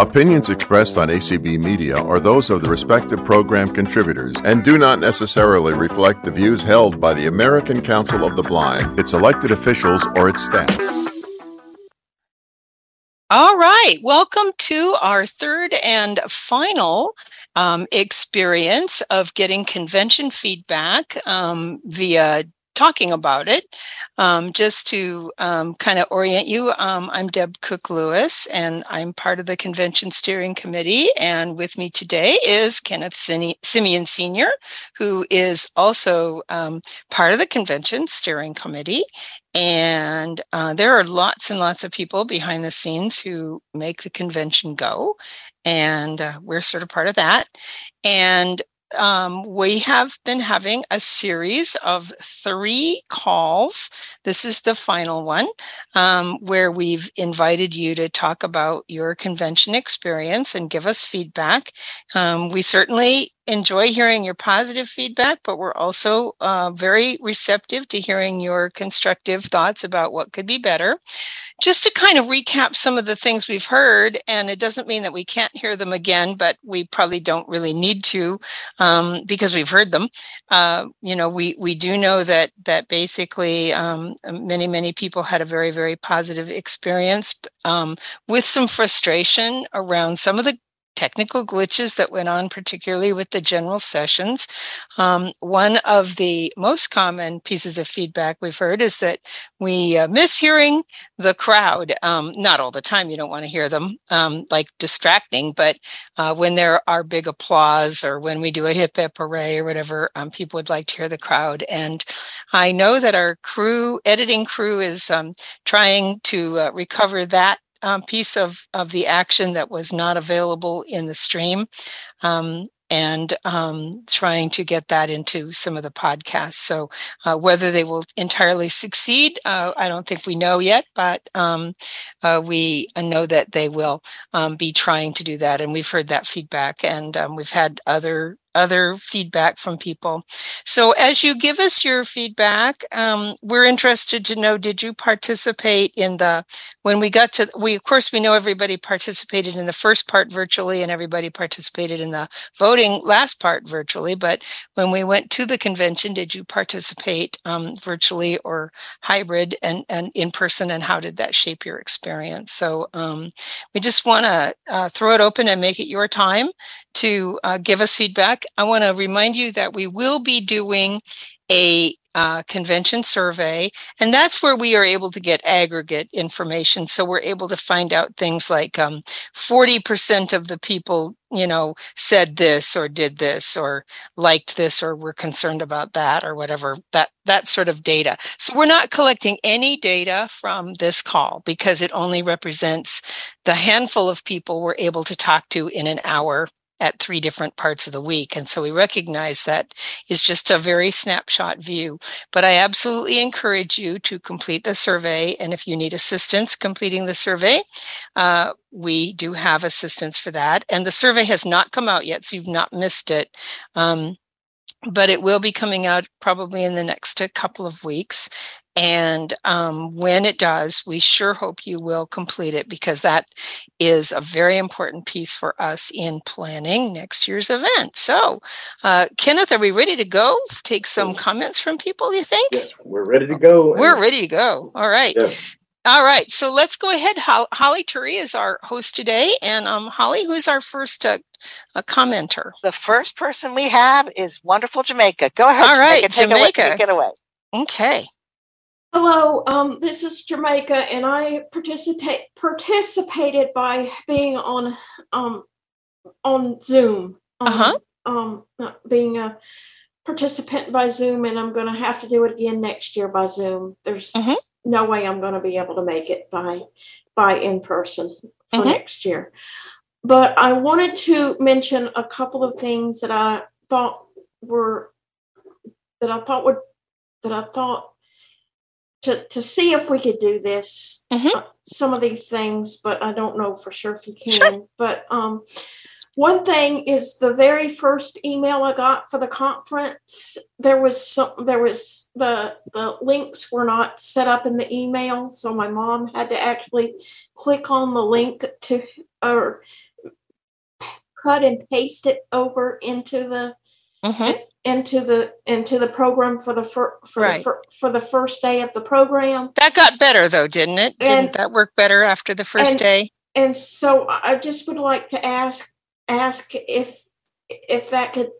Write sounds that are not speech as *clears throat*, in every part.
Opinions expressed on ACB Media are those of the respective program contributors and do not necessarily reflect the views held by the American Council of the Blind, its elected officials, or its staff. All right, welcome to our third and final um, experience of getting convention feedback um, via talking about it. Um, just to um, kind of orient you, um, I'm Deb Cook Lewis, and I'm part of the Convention Steering Committee. And with me today is Kenneth Semien Sr., who is also um, part of the Convention Steering Committee. And uh, there are lots and lots of people behind the scenes who make the convention go. And uh, we're sort of part of that. And um, we have been having a series of three calls. This is the final one um, where we've invited you to talk about your convention experience and give us feedback. Um, we certainly enjoy hearing your positive feedback, but we're also uh, very receptive to hearing your constructive thoughts about what could be better. Just to kind of recap some of the things we've heard, and it doesn't mean that we can't hear them again, but we probably don't really need to um, because we've heard them. Uh, you know, we we do know that that basically um, many many people had a very very positive experience um, with some frustration around some of the technical glitches that went on, particularly with the general sessions. Um, one of the most common pieces of feedback we've heard is that we uh, miss hearing the crowd. Um, not all the time, you don't want to hear them um, like distracting, but uh, when there are big applause or when we do a hip hip hooray or whatever, um, people would like to hear the crowd. And I know that our crew, editing crew, is um, trying to uh, recover that um, piece of, of the action that was not available in the stream. Um, and um, trying to get that into some of the podcasts. So, uh, whether they will entirely succeed, uh, I don't think we know yet, but um, uh, we know that they will um, be trying to do that. And we've heard that feedback, and um, we've had other other feedback from people. So, as you give us your feedback, um, we're interested to know did you participate in the, when we got to, we, of course, we know everybody participated in the first part virtually and everybody participated in the voting last part virtually. But when we went to the convention, did you participate um, virtually or hybrid and, and in person? And how did that shape your experience? So, um, we just want to uh, throw it open and make it your time to uh, give us feedback. I want to remind you that we will be doing a uh, convention survey, and that's where we are able to get aggregate information. So we're able to find out things like um, 40% of the people, you know, said this or did this or liked this or were concerned about that or whatever that that sort of data. So we're not collecting any data from this call because it only represents the handful of people we're able to talk to in an hour at three different parts of the week. And so we recognize that is just a very snapshot view. But I absolutely encourage you to complete the survey. And if you need assistance completing the survey, uh, we do have assistance for that. And the survey has not come out yet, so you've not missed it. Um, but it will be coming out probably in the next couple of weeks. And um, when it does, we sure hope you will complete it because that is a very important piece for us in planning next year's event. So, uh, Kenneth, are we ready to go? Take some comments from people, you think? Yes, we're ready to go. We're ready to go. All right. Yes. All right, so let's go ahead. Holly Turi is our host today, and um, Holly, who's our first uh, commenter? The first person we have is wonderful Jamaica. Go ahead. All right, Jamaica. Jamaica. Take, away, take it away. Okay. Hello, um, this is Jamaica, and I participate participated by being on um, on Zoom. Um, uh-huh. Um, being a participant by Zoom, and I'm going to have to do it again next year by Zoom. There's uh-huh. no way I'm going to be able to make it by by in person for uh-huh. next year. But I wanted to mention a couple of things that I thought were that I thought would that I thought to to see if we could do this mm-hmm. uh, some of these things but i don't know for sure if you can sure. but um one thing is the very first email i got for the conference there was some there was the the links were not set up in the email so my mom had to actually click on the link to or cut and paste it over into the Mhm. Into the into the program for the fir- for Right. the fir- for the first day of the program. That got better though, didn't it? Didn't that work better after the first and- day? And so I just would like to ask ask if if that could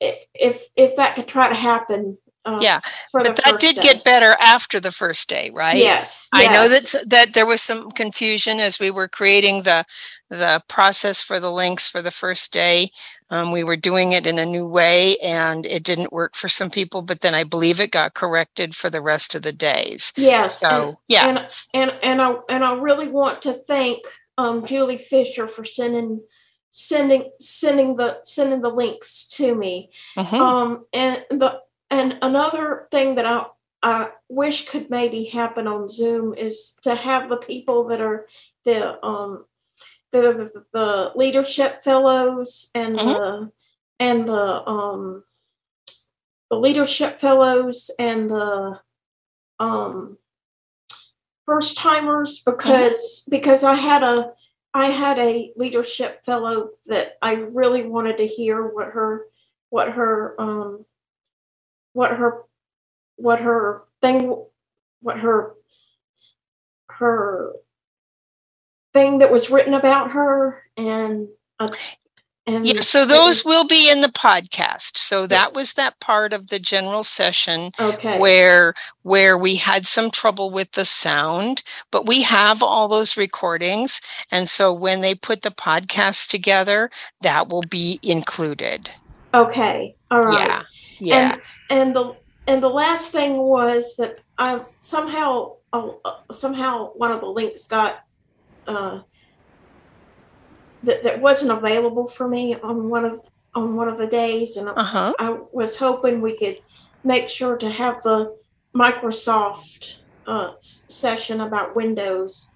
if if that could try to happen. Uh, Yeah, But that did day. get better after the first day, right? Yes, I know yes. that that there was some confusion as we were creating the the process for the links for the first day. Um, we were doing it in a new way, and it didn't work for some people. But then I believe it got corrected for the rest of the days. Yes, and- So yeah, and and and I and I really want to thank um, Julie Fisher for sending sending sending the sending the links to me. Mhm. Um, and the and another thing that I I wish could maybe happen on Zoom is to have the people that are the um the the, the leadership fellows and the and the um the leadership fellows and the um first timers because because I had a I had a leadership fellow that I really wanted to hear what her what her um what her what her thing what her her thing that was written about her and uh, and yeah. So those will be in the podcast. So that was that part of the general session okay. where where we had some trouble with the sound but we have all those recordings. And so when they put the podcast together that will be included. Okay all right. Yeah yeah. And and the and the last thing was that I somehow uh, uh, somehow one of the links got uh, that that wasn't available for me on one of on one of the days, and uh-huh. I was hoping we could make sure to have the Microsoft uh, session about Windows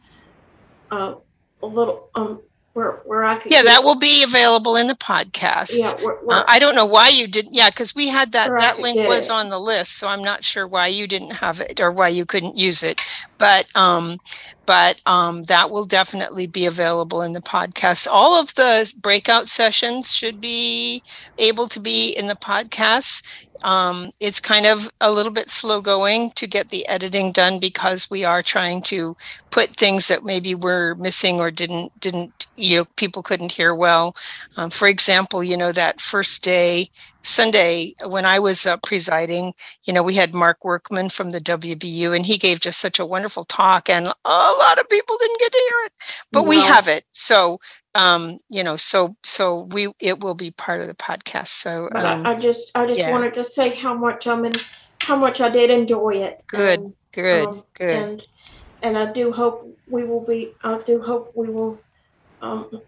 uh, a little um where where I could yeah that will be available in the podcast yeah where, where, Uh, I don't know why you didn't. Yeah, because we had that. That link was it. on the list, so I'm not sure why you didn't have it or why you couldn't use it. But um, but um, that will definitely be available in the podcast. All of the breakout sessions should be able to be in the podcasts. Um, it's kind of a little bit slow going to get the editing done because we are trying to put things that maybe were missing or didn't didn't you know people couldn't hear well. Um, for example, you know that first day Sunday when I was uh, presiding, you know we had Mark Workman from the WBU, and he gave just such a wonderful talk, and a lot of people didn't get to hear it, but we have it. So um, you know, so so we it will be part of the podcast. So um, I, I just I just yeah. wanted to say how much I'm in, how much I did enjoy it. Good, And, good, um, good. And and I do hope we will be. I do hope we will. Um,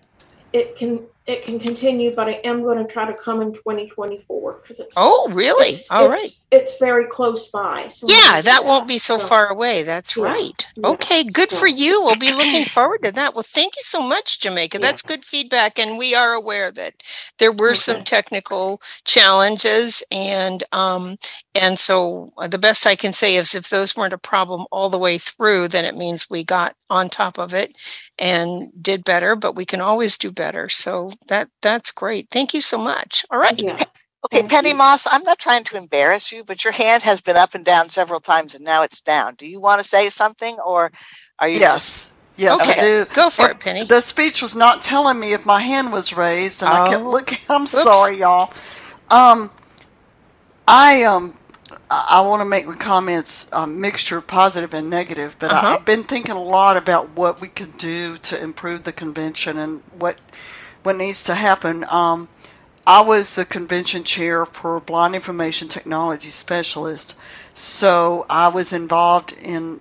it can it can continue, but I am going to try to come in 2024 because it's. Oh, really? it's- All it's- right. It's very close by. So Yeah, that won't be so So- far away. That's Yeah, right. yeah, Okay, good for you. We'll be looking forward to that. Well, thank you so much, Jamaica. Yeah. That's good feedback. And we are aware that there were some technical challenges. And um, and so uh, the best I can say is if those weren't a problem all the way through, then it means we got on top of it and did better, but we can always do better. So that that's great. Thank you so much. All right. Yeah. Okay, Thank Penny you. Moss, I'm not trying to embarrass you, but your hand has been up and down several times and now it's down. Do you want to say something or are you Yes. Yes, I Okay. do. Go for it, Penny. The speech was not telling me if my hand was raised, and I kept Oh. looking. I'm sorry, y'all. Um, I um, I want to make my comments a mixture of positive and negative, but Uh-huh. I, I've been thinking a lot about what we could do to improve the convention and what what needs to happen. Um, I was the convention chair for Blind Information Technology Specialist, so I was involved in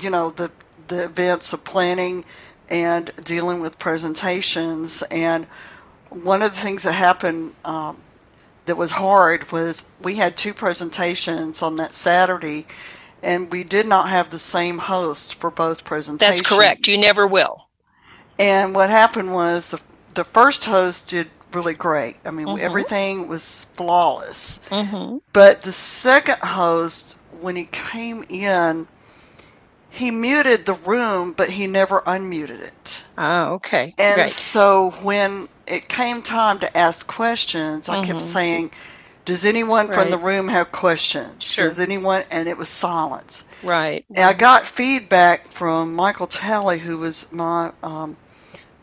you know the the events of planning and dealing with presentations and one of the things that happened um, that was hard was we had two presentations on that Saturday and we did not have the same host for both presentations. That's correct. You never will. And what happened was the, the first host did really great. I mean, Mhm. everything was flawless. Mm-hmm. But the second host, when he came in, he muted the room, but he never unmuted it. Oh, okay. And right. so when it came time to ask questions, I kept Mhm. saying, "Does anyone from the room have questions? Sure. Does anyone?" And it was silence. Right. And I got feedback from Michael Talley, who was my um,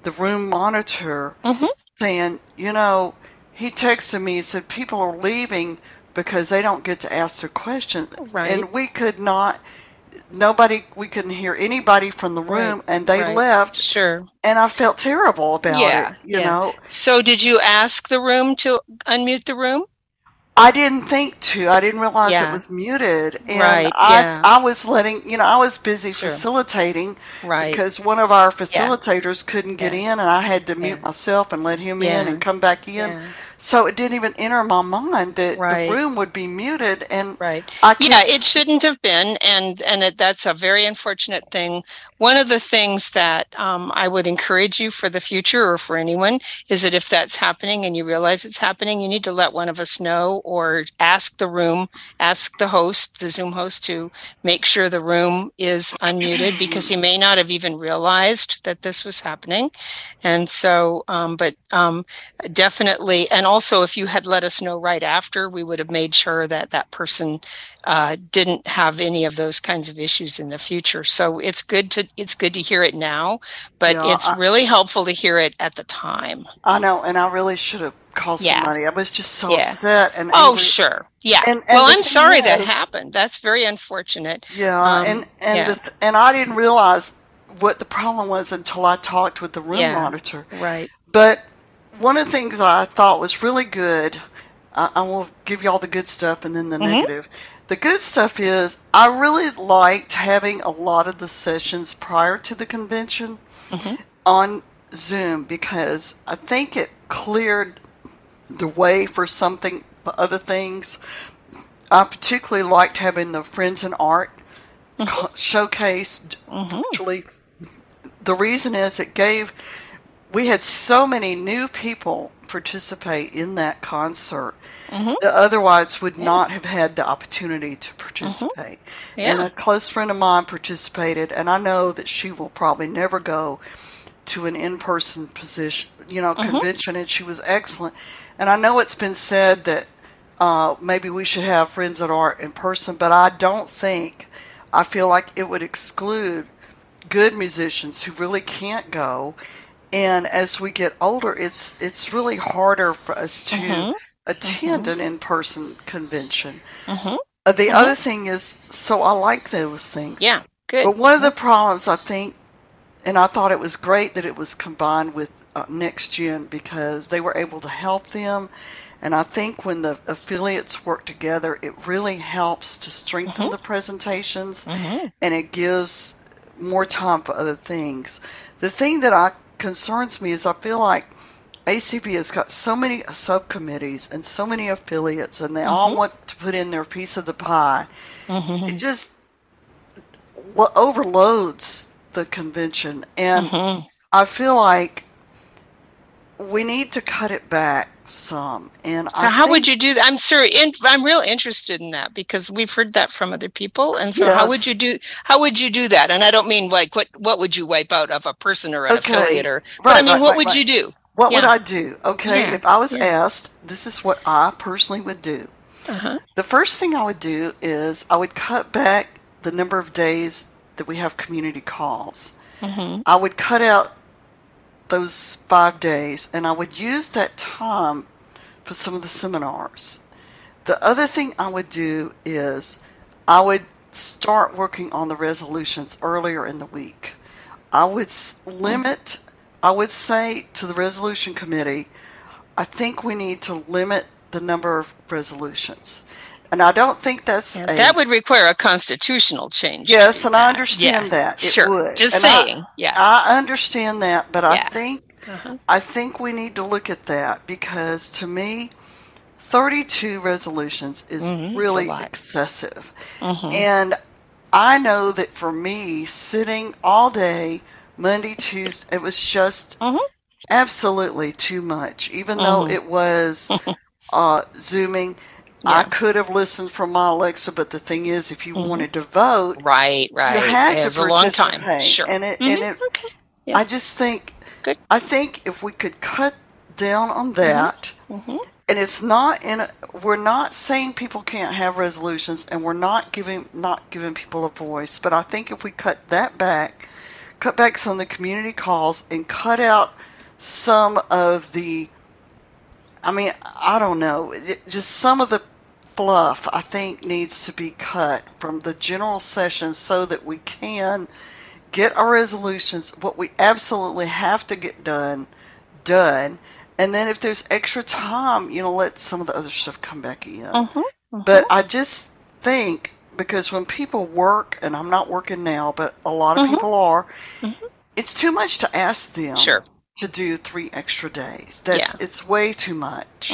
the room monitor, Mhm. saying, you know, he texted me and said people are leaving because they don't get to ask their questions, Right. and we could not. Nobody, we couldn't hear anybody from the room, and they right. left, Sure. and I felt terrible about Yeah, it. You yeah. know, So did you ask the room to unmute the room? I didn't think to. I didn't realize Yeah. it was muted, and Right, I, yeah. I was letting you know, I was busy Sure. facilitating Right. because one of our facilitators couldn't get Yeah. in, and I had to mute Yeah. myself and let him Yeah. in and come back in. Yeah. So it didn't even enter my mind that Right. the room would be muted, and Right. I Yeah, kept it shouldn't have been, and and it, that's a very unfortunate thing. One of the things that um, I would encourage you for the future, or for anyone, is that if that's happening and you realize it's happening, you need to let one of us know, or ask the room, ask the host, the Zoom host, to make sure the room is unmuted because he may not have even realized that this was happening, and so, um, but um, definitely, and also if you had let us know right after, we would have made sure that that person uh, didn't have any of those kinds of issues in the future. So it's good to it's good to hear it now, but it's I- really helpful to hear it at the time. I know, and I really should have called Yeah. somebody. I was just so Yeah. upset and Oh, angry. sure, yeah. And- and well, I'm sorry that happened. That's very unfortunate. Yeah, Um, and and yeah. the th- and I didn't realize what the problem was until I talked with the room Yeah. monitor. Right. But one of the things I thought was really good, I, I will give you all the good stuff and then the Mm-hmm. negative. The good stuff is I really liked having a lot of the sessions prior to the convention Mm-hmm. on Zoom because I think it cleared the way for something other things. I particularly liked having the Friends in Art Mm-hmm. showcased virtually. The reason is it gave we had so many new people participate in that concert Mm-hmm. that otherwise would not have had the opportunity to participate. And Yeah. a close friend of mine participated, and I know that she will probably never go to an in-person position, you know, Mm-hmm. convention, and she was excellent. And I know it's been said that uh, maybe we should have Friends in Art in person, but I don't think. I feel like it would exclude good musicians who really can't go. And as we get older, it's it's really harder for us to Mm-hmm. attend an in-person convention. Uh, the other thing is, so I like those things. Yeah. Good. But one of the problems I think, and I thought it was great that it was combined with uh, Next Gen because they were able to help them. And I think when the affiliates work together, it really helps to strengthen the presentations and it gives more time for other things. The thing that I concerns me is I feel like ACB has got so many subcommittees and so many affiliates, and they mm-hmm. all want to put in their piece of the pie. Mm-hmm. It just overloads the convention, and mm-hmm. I feel like we need to cut it back some. And So how would think- you do that? I'm sorry, in, I'm real interested in that because we've heard that from other people. And so, how would you do? How would you do that? And I don't mean like what what would you wipe out of a person or an Okay. affiliate or, but I mean, right, what right, would right. you do? What would I do? Okay, Yeah, if I was yeah. asked, this is what I personally would do. Uh-huh. The first thing I would do is I would cut back the number of days that we have community calls. Mm-hmm. I would cut out those five days and I would use that time for some of the seminars. The other thing I would do is I would start working on the resolutions earlier in the week. I would limit, I would say to the resolution committee, I think we need to limit the number of resolutions. And I don't think that's a, that would require a constitutional change. Yes, and I understand Yeah, that. It sure. would. Just And I- saying. yeah. I understand that, but I think Uh-huh. I think we need to look at that because to me, 32 resolutions is Mhm, really excessive. Mhm. And I know that for me, sitting all day, Monday, Tuesday, it was just Mhm. absolutely too much. Even though Mhm. it was *laughs* uh, Zooming, I could have listened from my Alexa, but the thing is, if you Mhm. wanted to vote, Right, right. you had it to was a long time. Sure. And it, Mhm, and it Okay. Yeah. I just think, Good. I think if we could cut down on that. Mm-hmm. And it's not in. A, we're not saying people can't have resolutions, and we're not giving not giving people a voice. But I think if we cut that back, cut back some of the community calls, and cut out some of the. I mean, I don't know. Just some of the fluff I think needs to be cut from the general session so that we can get our resolutions, what we absolutely have to get done, done. And then if there's extra time, you know, let some of the other stuff come back in. Uh-huh, uh-huh. But I just think because when people work, and I'm not working now, but a lot of uh-huh. people are, mm-hmm. it's too much to ask them sure. to do three extra days. That's yeah. it's way too much.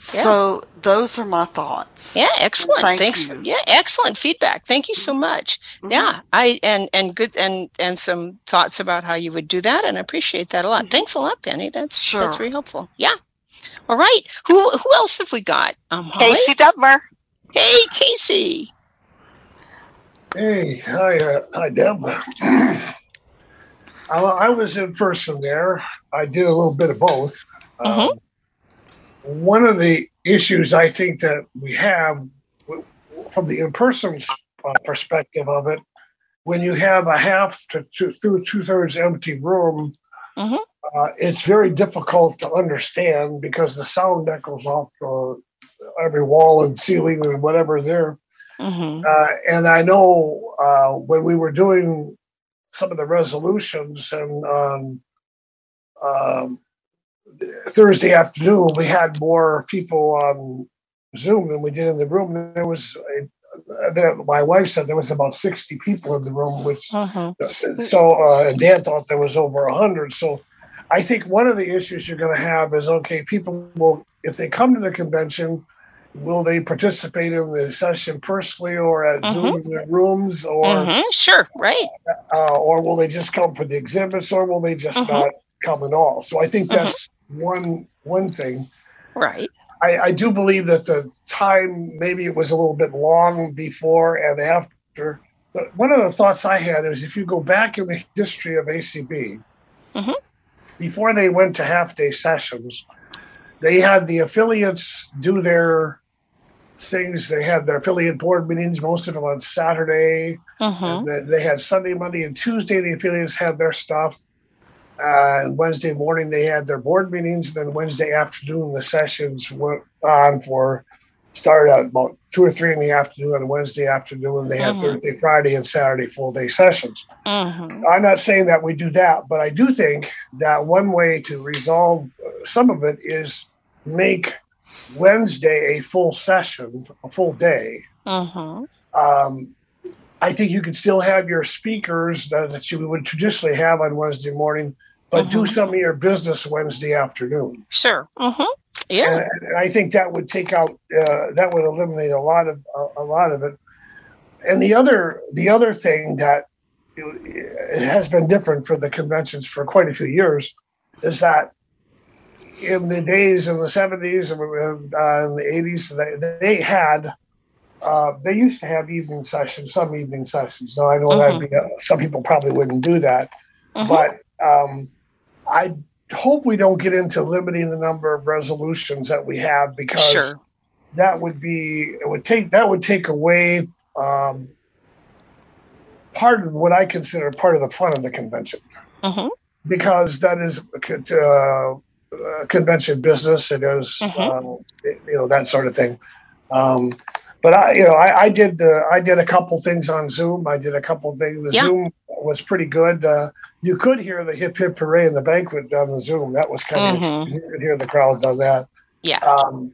So those are my thoughts. Yeah, excellent. Thank Thanks. You. For, yeah, excellent feedback. Thank you so much. Mm-hmm. Yeah, I and and good and and some thoughts about how you would do that, and I appreciate that a lot. Mm-hmm. Thanks a lot, Penny. That's sure. that's very helpful. Yeah. All right. Who who else have we got? Um, Casey Dubmer. Hey, Casey. Hey, hi, uh, hi, Deb. *clears throat* I, I was in person there. I did a little bit of both. Mm-hmm. Um, one of the issues I think that we have from the in-person uh, perspective of it, when you have a half to two, through two-thirds empty room, mm-hmm. uh, it's very difficult to understand because the sound that goes off uh, every wall and ceiling and whatever there. Mm-hmm. Uh, and I know uh, when we were doing some of the resolutions and um, um, Thursday afternoon, we had more people on Zoom than we did in the room. There was a, my wife said there was about 60 people in the room, which uh-huh. so uh, and Dan thought there was over 100. So I think one of the issues you're going to have is okay, people will if they come to the convention, will they participate in the session personally or at uh-huh. Zoom in their rooms or uh-huh. sure, right? Uh, or will they just come for the exhibits or will they just not come at all? So I think that's one one thing. Right. I, I do believe that the time maybe it was a little bit long before and after. But one of the thoughts I had is if you go back in the history of ACB, mm-hmm. before they went to half day sessions, they had the affiliates do their things. They had their affiliate board meetings, most of them on Saturday. Mm-hmm. they had Sunday, Monday, and Tuesday. The affiliates had their stuff. Uh, and Wednesday morning they had their board meetings. And then Wednesday afternoon the sessions went on for started at about two or three in the afternoon on Wednesday afternoon. They had mm-hmm. Thursday, Friday, and Saturday full day sessions. Mm-hmm. I'm not saying that we do that, but I do think that one way to resolve some of it is make Wednesday a full session, a full day. Mm-hmm. Um, I think you could still have your speakers that, you would traditionally have on Wednesday morning but mm-hmm. do some of your business Wednesday afternoon. Sure. Mm-hmm. Yeah. And, and, I think that would take out uh, that would eliminate a lot of a, a, lot of it. And the other the other thing that it has been different for the conventions for quite a few years is that in the days in the 70s and uh, in the 80s they, they had uh, they used to have evening sessions some evening sessions now i know mm-hmm. that uh, some people probably wouldn't do that mm-hmm. but um, I hope we don't get into limiting the number of resolutions that we have because sure. that would be it would take that would take away um, part of what I consider part of the fun of the convention uh-huh. because that is uh, convention business. It is, um, it, you know that sort of thing. Um, but I, you know, I, I, did the I did a couple things on Zoom. I did a couple things. The yeah. Zoom was pretty good. Uh, you could hear the hip hip hooray in the banquet on the Zoom. That was kind mm-hmm. of you could hear the crowds on that. Yeah. Um,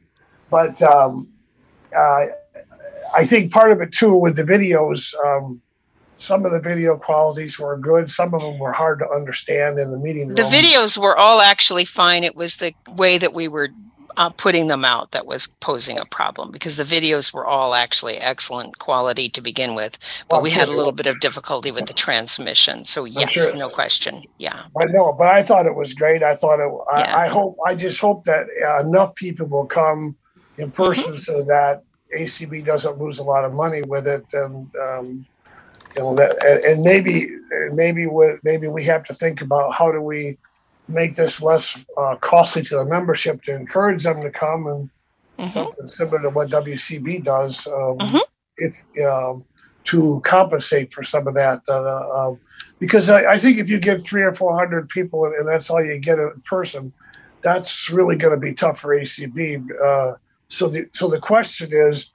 but um, uh, I think part of it too with the videos, um, some of the video qualities were good. Some of them were hard to understand in the meeting room. The videos were all actually fine. It was the way that we were uh, putting them out that was posing a problem because the videos were all actually excellent quality to begin with, but we had a little bit of difficulty with the transmission. So yes, sure. no question. Yeah, I know, but I thought it was great. I thought it. I, yeah. I hope. I just hope that uh, enough people will come in mm-hmm. person mm-hmm. so that ACB doesn't lose a lot of money with it, and um, you know that, and maybe maybe we maybe we have to think about how do we make this less uh, costly to the membership to encourage them to come and mm-hmm. something similar to what WCB does. Um, mm-hmm. If um, to compensate for some of that, uh, uh, because I, I, think if you get three or four hundred people and, and, that's all you get in person, that's really going to be tough for ACB. Uh, so the so the question is,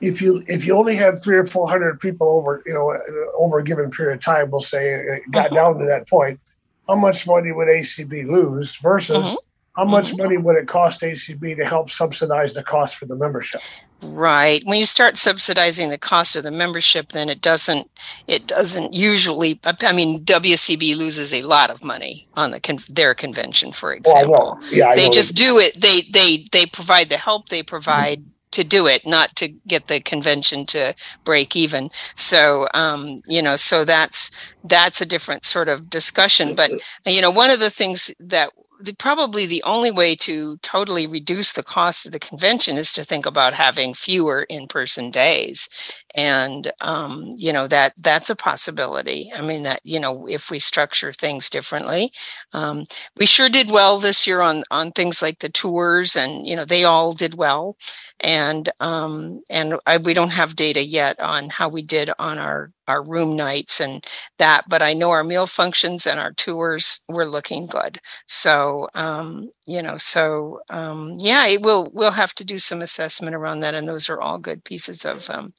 if you if you only had three or four hundred people over you know over a given period of time, we'll say it got uh-huh. down to that point, how much money would ACB lose versus uh-huh. how much uh-huh. money would it cost ACB to help subsidize the cost for the membership? Right. When you start subsidizing the cost of the membership, then it doesn't. It doesn't usually. I mean, WCB loses a lot of money on the con- their convention, for example. Well, yeah, they just do it. They they they provide the help. They provide. To do it, not to get the convention to break even. So, um, you know, so that's that's a different sort of discussion. But you know, one of the things that the, probably the only way to totally reduce the cost of the convention is to think about having fewer in-person days and um, you know that that's a possibility. I mean that you know if we structure things differently um, we sure did well this year on on things like the tours and you know they all did well. And um, and I, we don't have data yet on how we did on our our room nights and that but i know our meal functions and our tours were looking good. So um, you know so um, yeah it will we'll have to do some assessment around that and those are all good pieces of um,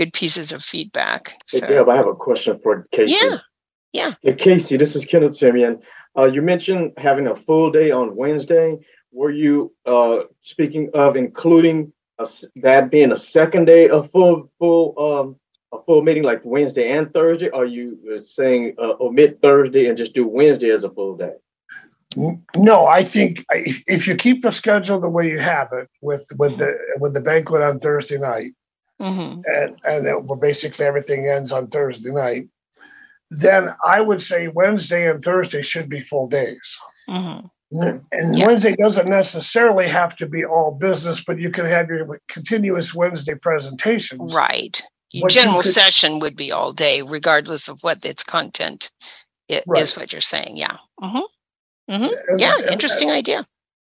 good pieces of feedback so. Hey, i have a question for casey. Yeah yeah. Hey, casey this is kenneth semien. Uh, you mentioned having a full day on wednesday. Were you uh, speaking of including a, that being a second day of full full um, a full meeting like Wednesday and Thursday? Or are you uh, saying uh, omit Thursday and just do Wednesday as a full day? No, I think if, if you keep the schedule the way you have it with with the with the banquet on Thursday night, mm-hmm. and and it, well, basically everything ends on Thursday night, then I would say Wednesday and Thursday should be full days. Mm-hmm. And yeah. Wednesday doesn't necessarily have to be all business, but you can have your continuous Wednesday presentations. Right. Your general could, session would be all day, regardless of what its content it, right. is. What you're saying, yeah. Mm-hmm. Mm-hmm. And, yeah, and, interesting and, idea.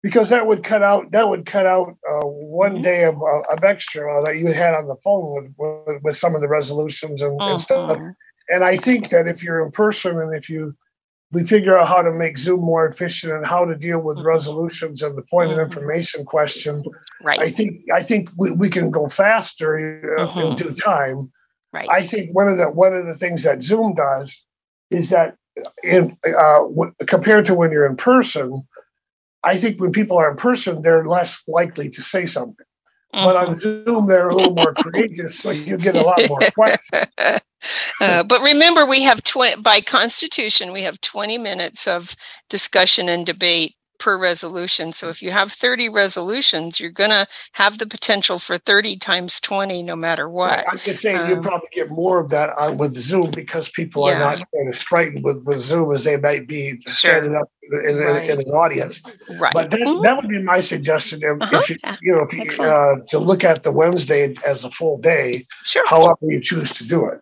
Because that would cut out that would cut out uh, one mm-hmm. day of, uh, of extra that you had on the phone with, with, with some of the resolutions and, and stuff. Mm-hmm. And I think that if you're in person and if you we figure out how to make Zoom more efficient and how to deal with mm-hmm. resolutions and the point mm-hmm. of information question. Right. I think I think we, we can go faster uh, mm-hmm. in due time. Right. I think one of the one of the things that Zoom does is that in uh, w- compared to when you're in person, I think when people are in person, they're less likely to say something. Mm-hmm. But on mm-hmm. Zoom, they're a little more *laughs* courageous, so you get a lot more questions. *laughs* Uh, but remember, we have 20, by constitution, we have 20 minutes of discussion and debate per resolution. So if you have 30 resolutions, you're going to have the potential for 30 times 20 no matter what. I'm just saying um, you probably get more of that on with Zoom because people yeah. are not as frightened with, with Zoom as they might be sure. standing up in, right. in, in, an audience. Right. But that, mm-hmm. that would be my suggestion. If, uh-huh. if you, you know, if you, uh, to look at the Wednesday as a full day, sure. however you choose to do it.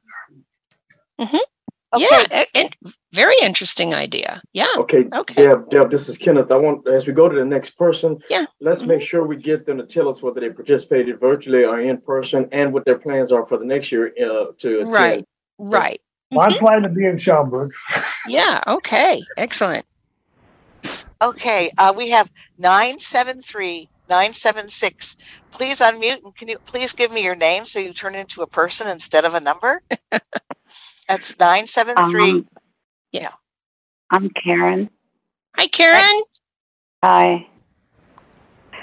Mm-hmm. Okay. Yeah, and very interesting idea. Yeah. Okay. Okay. Deb, Deb, this is Kenneth. I want as we go to the next person. Yeah. Let's mm-hmm. make sure we get them to tell us whether they participated virtually or in person, and what their plans are for the next year uh, to attend. Right. Right. Well, I'm mm-hmm. planning to be in Schaumburg. yeah. Okay. Excellent. Okay. Uh, we have nine seven three nine seven six. Please unmute and can you please give me your name so you turn into a person instead of a number? *laughs* That's 973. Um, yeah. I'm Karen. Hi, Karen. Hi.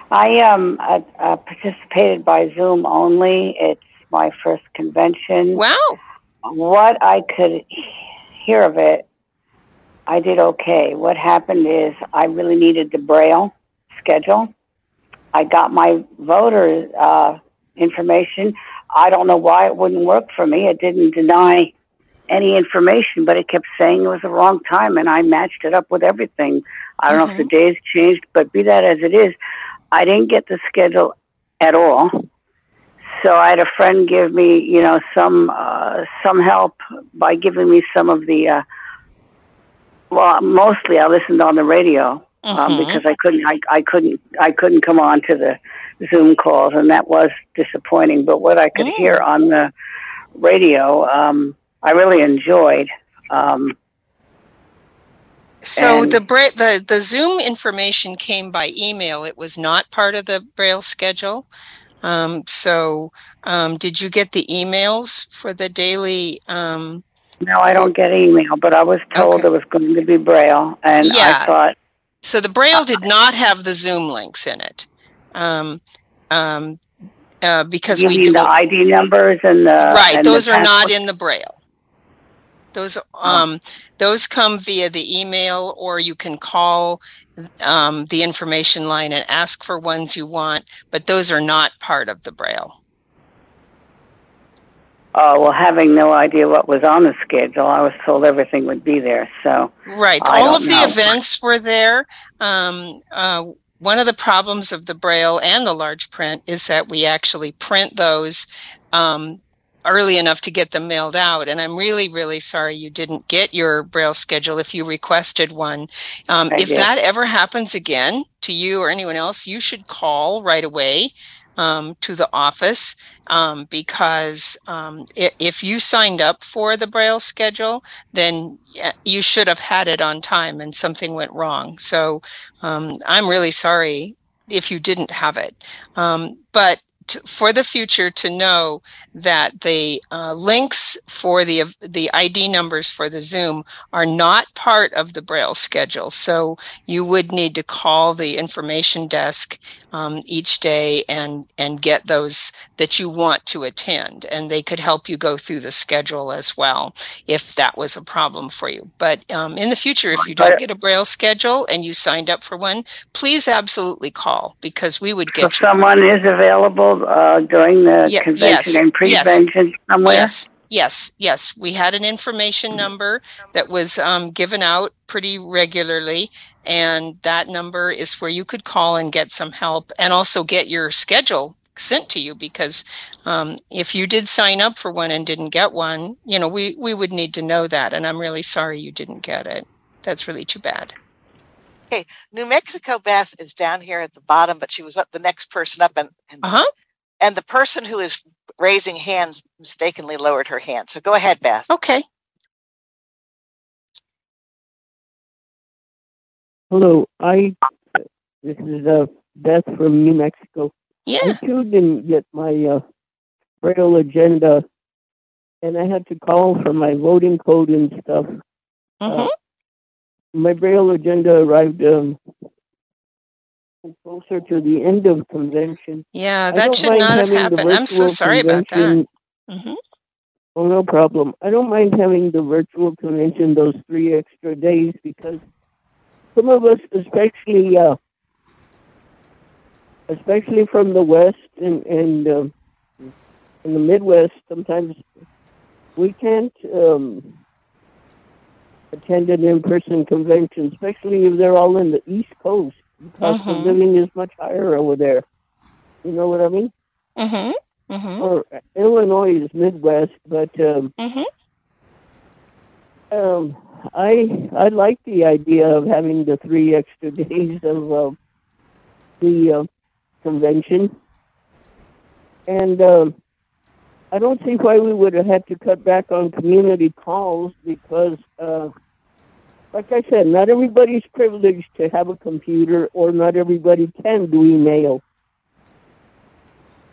I um uh, uh, participated by Zoom only. It's my first convention. Wow. What I could hear of it, I did okay. What happened is I really needed the Braille schedule. I got my voter uh, information. I don't know why it wouldn't work for me. It didn't deny any information, but it kept saying it was the wrong time, and I matched it up with everything. I don't mm-hmm. know if the mm-hmm. days changed, but be that as it is, I didn't get the schedule at all. So I had a friend give me, you know, some uh, some help by giving me some of the uh, Well, mostly I listened on the radio um, Mhm. because I couldn't. I, I couldn't. I couldn't come on to the Zoom calls, and that was disappointing. But what I could Mm. hear on the radio, um, I really enjoyed. Um, So And- the bra- the the Zoom information came by email. It was not part of the Braille schedule. Um, so um, did you get the emails for the daily? Um, no, I don't get email, but I was told Okay. it was going to be Braille, and Yeah. I thought, so the Braille did not have the Zoom links in it. Um, um, uh, because you we mean do the ID numbers and the right and the those are not in the braille those um those come via the email or you can call um, the information line and ask for ones you want but those are not part of the braille Oh well, having no idea what was on the schedule, I was told everything would be there. So right I all don't of the know. events were there um, uh, one of the problems of the braille and the large print is that we actually print those um, early enough to get them mailed out. And I'm really, really sorry you didn't get your Braille schedule if you requested one. Um, if did. that ever happens again to you or anyone else, you should call right away um, to the office um, because um, if you signed up for the Braille schedule, then you should have had it on time and something went wrong. So um, I'm really sorry if you didn't have it. Um, but to, for the future to know that the uh, links for the the ID numbers for the Zoom are not part of the Braille schedule. So you would need to call the information desk um, each day and and get those that you want to attend, and they could help you go through the schedule as well if that was a problem for you. But um, in the future, if you don't get a Braille schedule and you signed up for one, please absolutely call because we would so get you. someone is available uh, during the Ye- convention yes, and yes. prevention somewhere. Yes, yes, yes. We had an information number that was um, given out pretty regularly. And that number is where you could call and get some help and also get your schedule sent to you because um, if you did sign up for one and didn't get one, you know, we, we would need to know that. And I'm really sorry you didn't get it. That's really too bad. Okay, New Mexico Beth is down here at the bottom, but she was up the next person up, and and, Uh huh. And the person who is raising hands mistakenly lowered her hand. So go ahead, Beth. Okay. Hello, I. This is uh, Beth from New Mexico. Yeah. I too didn't get my uh, Braille agenda, and I had to call for my voting code and stuff. hmm My Braille agenda arrived um, closer to the end of convention. Yeah, that should not have happened. I'm so sorry about that. convention. hmm Oh, no problem. I don't mind having the virtual convention those three extra days because some of us, especially uh, especially from the west and and um in the Midwest, sometimes we can't um, attend an in-person convention, especially if they're all in the East Coast. The cost of Mhm. living is much higher over there. You know what I mean? hmm hmm Or Illinois is Midwest, but um, hmm Um, I I like the idea of having the three extra *laughs* days of uh, the uh, convention, and um, I don't see why we would have had to cut back on community calls because, uh, like I said, not everybody's privileged to have a computer, or not everybody can do email.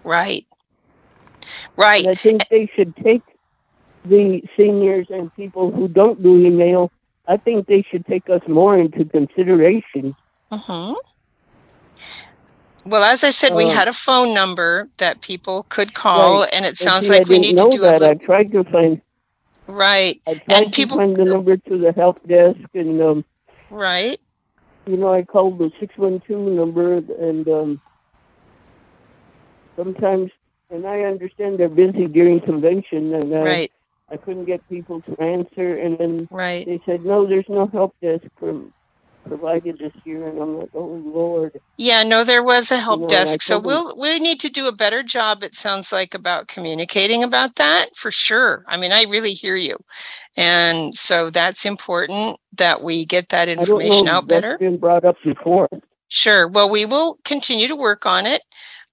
Right. Right. And I think they should take the seniors and people who don't do email. I think they should take us more into consideration. hmm Well, as I said, we Uh, had a phone number that people could call, Right. and it sounds like we didn't need know to do a that. I tried to find. Right, And people- find the number to the help desk, and um, right, you know, I called the six one two number, and um, sometimes, and I understand they're busy during convention, and uh, right, I couldn't get people to answer, and then right. they said, no, there's no help desk for, provided this year, and I'm like, oh Lord. Yeah, no, there was a help know, desk, so we'll we need to do a better job. It sounds like about communicating about that for sure. I mean, I really hear you, And so that's important that we get that information out better. Been brought up before. Sure. Well, we will continue to work on it.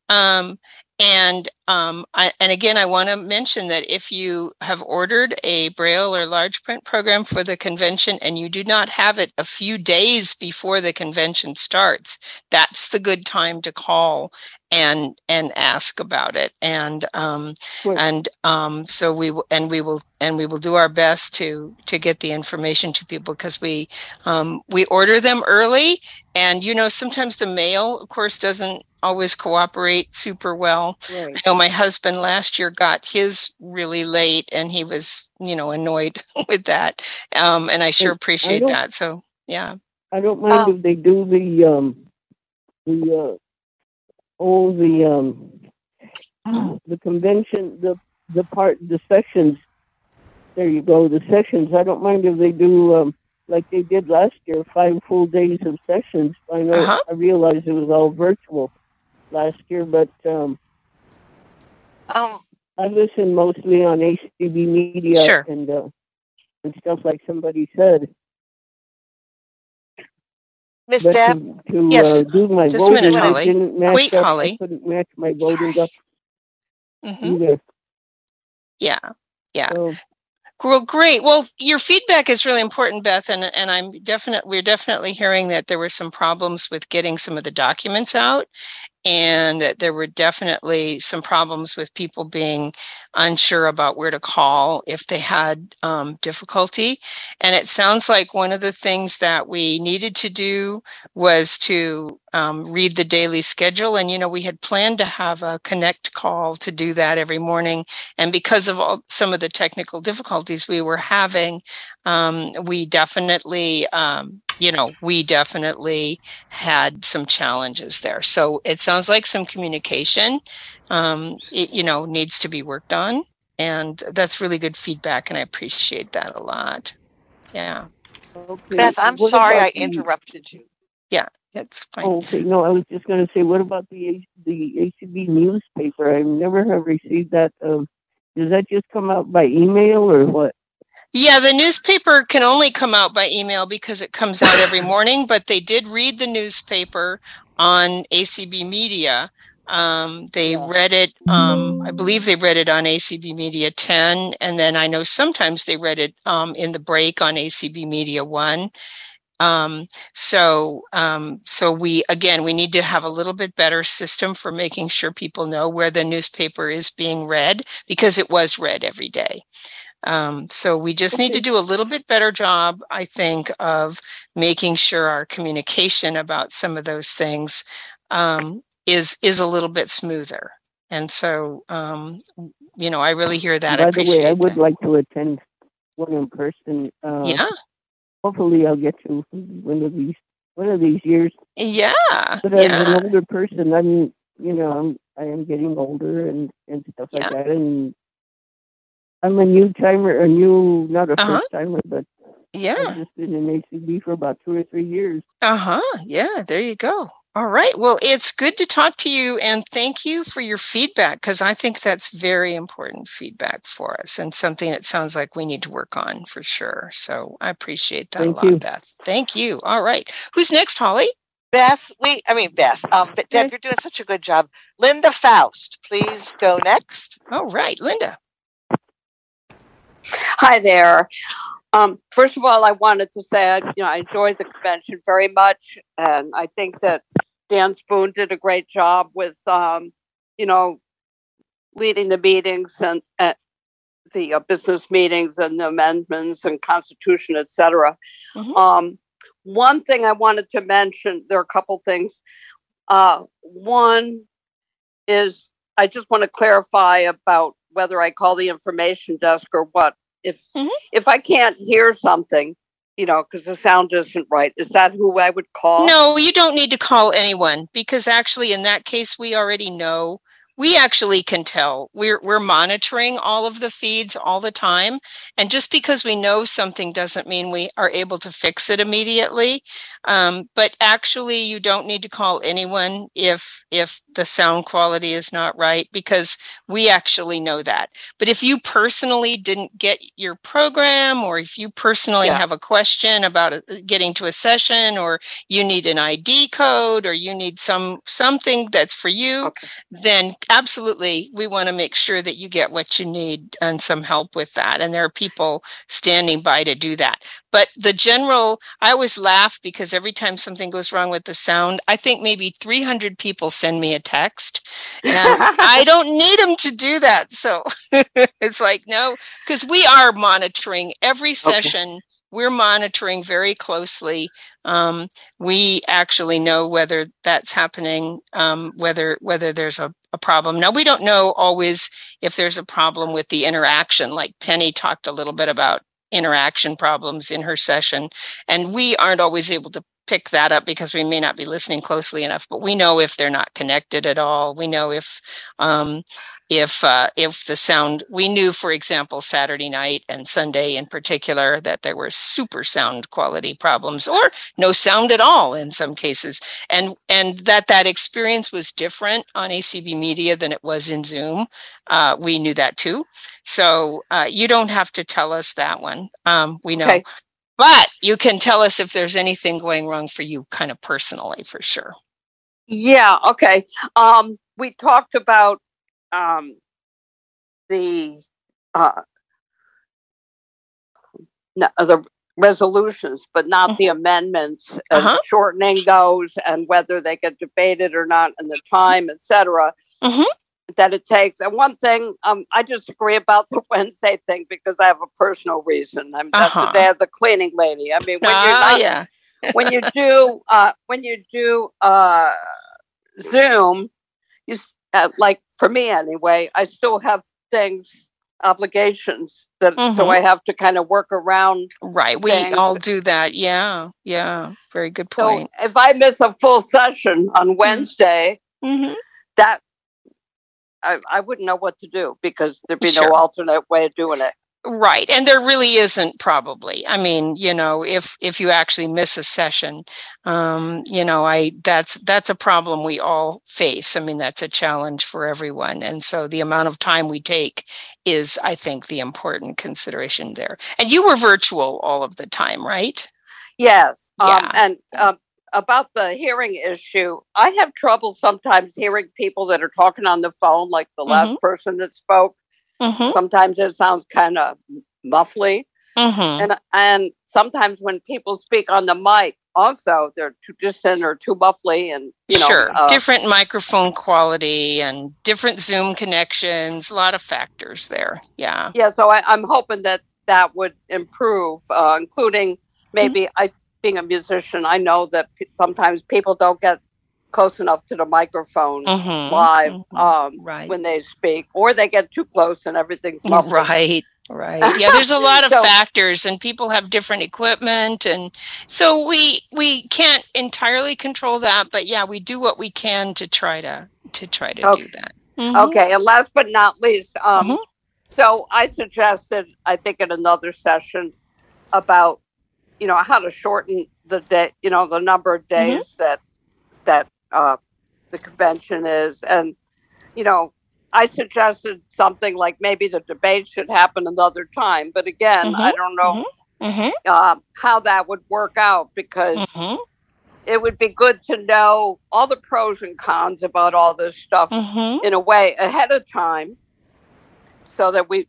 Um, and um, I, and again, I want to mention that if you have ordered a Braille or large print program for the convention and you do not have it a few days before the convention starts, that's the good time to call and and ask about it. And um, sure. and um, so we will and we will and we will do our best to to get the information to people because we um, we order them early, and you know sometimes the mail, of course, doesn't always cooperate super well. Right. I know my husband last year got his really late and he was, you know, annoyed *laughs* with that. Um, and I sure appreciate I that. So, yeah. I don't mind um, if they do the, um, the, uh, all the, um, the convention, the, the part, the sessions. There you go, the sessions. I don't mind if they do, um, like they did last year, five full days of sessions. I know uh-huh. I realized it was all virtual last year, but um, um, I listen mostly on ACB Media sure. and uh, and stuff like somebody said. Miss Deb, to, to yes. uh, do my Just voting, a minute, Holly. I didn't match Wait, up, Holly. I couldn't match my voting up mm-hmm. either. Yeah, yeah. So, well, great. Well, your feedback is really important, Beth, and and I'm definitely we're definitely hearing that there were some problems with getting some of the documents out, and that there were definitely some problems with people being unsure about where to call if they had um, difficulty. And it sounds like one of the things that we needed to do was to um, read the daily schedule. And, you know, we had planned to have a connect call to do that every morning. And because of all, some of the technical difficulties we were having, um, we definitely um, you know, we definitely had some challenges there. So it sounds like some communication, um, it, you know, needs to be worked on. And that's really good feedback. And I appreciate that a lot. Yeah. Okay. Beth, I'm what sorry I interrupted you. Yeah, that's fine. Okay, no, I was just going to say, what about the the ACB newspaper? I never have received that. Um, does that just come out by email or what? Yeah, the newspaper can only come out by email because it comes out every *laughs* morning, but they did read the newspaper on ACB Media. Um, they read it, um, I believe they read it on ACB Media 10, and then I know sometimes they read it um, in the break on ACB Media 1. Um, so, um, so we again, we need to have a little bit better system for making sure people know where the newspaper is being read because it was read every day. Um, so we just need to do a little bit better job, I think, of making sure our communication about some of those things um, is is a little bit smoother. And so, um, you know, I really hear that. By I the way, I would that. like to attend one in person. Uh, yeah. Hopefully, I'll get to one of these one of these years. Yeah. But as yeah. an older person, I'm you know I'm I am getting older and and stuff like yeah. that, and I'm a new timer, a new, not a uh-huh. first timer, but yeah, I've just been in ACB for about two or three years. Uh huh. Yeah, there you go. All right. Well, it's good to talk to you and thank you for your feedback because I think that's very important feedback for us and something that sounds like we need to work on for sure. So I appreciate that thank a lot, you. Beth. Thank you. All right. Who's next, Holly? Beth, we, I mean, Beth, um, but Deb, you're doing such a good job. Linda Faust, please go next. All right, Linda. Hi there. Um, first of all, I wanted to say, you know, I enjoyed the convention very much, and I think that Dan Spoone did a great job with, um, you know, leading the meetings and uh, the uh, business meetings and the amendments and constitution, etc. Mm-hmm. Um, one thing I wanted to mention, there are a couple things. Uh, one is I just want to clarify about whether I call the information desk or what. If mm-hmm. if I can't hear something, you know, because the sound isn't right, is that who I would call? No, you don't need to call anyone because actually, in that case, we already know we actually can tell. We're we're monitoring all of the feeds all the time, and just because we know something doesn't mean we are able to fix it immediately. Um, but actually, you don't need to call anyone if if the sound quality is not right because we actually know that. But if you personally didn't get your program, or if you personally yeah. have a question about uh, getting to a session, or you need an ID code, or you need some something that's for you, okay. then absolutely we want to make sure that you get what you need and some help with that. And there are people standing by to do that. But the general, I always laugh because every time something goes wrong with the sound, I think maybe 300 people send me a text. And *laughs* I don't need them to do that. So *laughs* it's like, no, because we are monitoring every session. Okay we're monitoring very closely. Um, we actually know whether that's happening, um, whether whether there's a, a problem. Now we don't know always if there's a problem with the interaction. Like Penny talked a little bit about interaction problems in her session. And we aren't always able to pick that up because we may not be listening closely enough, but we know if they're not connected at all. We know if um, if uh, if the sound we knew for example saturday night and sunday in particular that there were super sound quality problems or no sound at all in some cases. And and that that experience was different on acb media than it was in zoom. Uh, we knew that too. So uh, you don't have to tell us that one. Um, we know. Okay. but you can tell us if there's anything going wrong for you kind of personally for sure. Yeah okay. Um, we talked about um, the uh, the resolutions, but not the mm-hmm. amendments, uh-huh. shortening those, and whether they get debated or not, and the time, etc. Mm-hmm. That it takes. And one thing, um, I disagree about the *laughs* Wednesday thing because I have a personal reason. I mean, that's uh-huh. the day of the cleaning lady. I mean, when uh, you're ah, not, yeah. when you *laughs* do, uh, when you do uh, Zoom, you uh, like for me anyway, I still have things, obligations that mm-hmm. so I have to kind of work around. Right. We things. all do that. Yeah. Yeah. Very good point. So if I miss a full session on mm-hmm. Wednesday, mm-hmm. that I, I wouldn't know what to do because there'd be sure. no alternate way of doing it right and there really isn't probably. I mean you know if if you actually miss a session um you know i that's that's a problem we all face. I mean that's a challenge for everyone and so the amount of time we take is i think the important consideration there. And you were virtual all of the time right? Yes um, yeah. Um, and um, about the hearing issue i have trouble sometimes hearing people that are talking on the phone like the mm-hmm. last person that spoke Mm-hmm. Sometimes it sounds kind of muffly. Mm-hmm. And and sometimes when people speak on the mic, also they're too distant or too muffly, and you know, sure, uh, different microphone quality and different Zoom connections. A lot of factors there. Yeah, yeah. So I, am hoping that that would improve, uh, including maybe mm-hmm. I being a musician, I know that p- sometimes people don't get close enough to the microphone mm-hmm, live mm-hmm, um, right. when they speak, or they get too close and everything's *laughs* muffled. right. Right. Yeah, there's a *laughs* lot of so, factors and people have different equipment and so we we can't entirely control that, but yeah, we do what we can to try to to try to okay. do that. Mm-hmm. Okay, and last but not least, um mm-hmm. so I suggested I think in another session about you know how to shorten the day, you know, the number of mm-hmm. days that that uh, the convention is. And, you know, I suggested something like maybe the debate should happen another time. But again, mm-hmm, I don't know mm-hmm, mm-hmm. uh, how that would work out because mm-hmm. it would be good to know all the pros and cons about all this stuff mm-hmm. in a way ahead of time so that we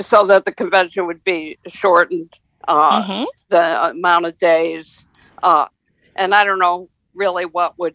so that the convention would be shortened uh, mm-hmm. the amount of days uh, and i don't know really what would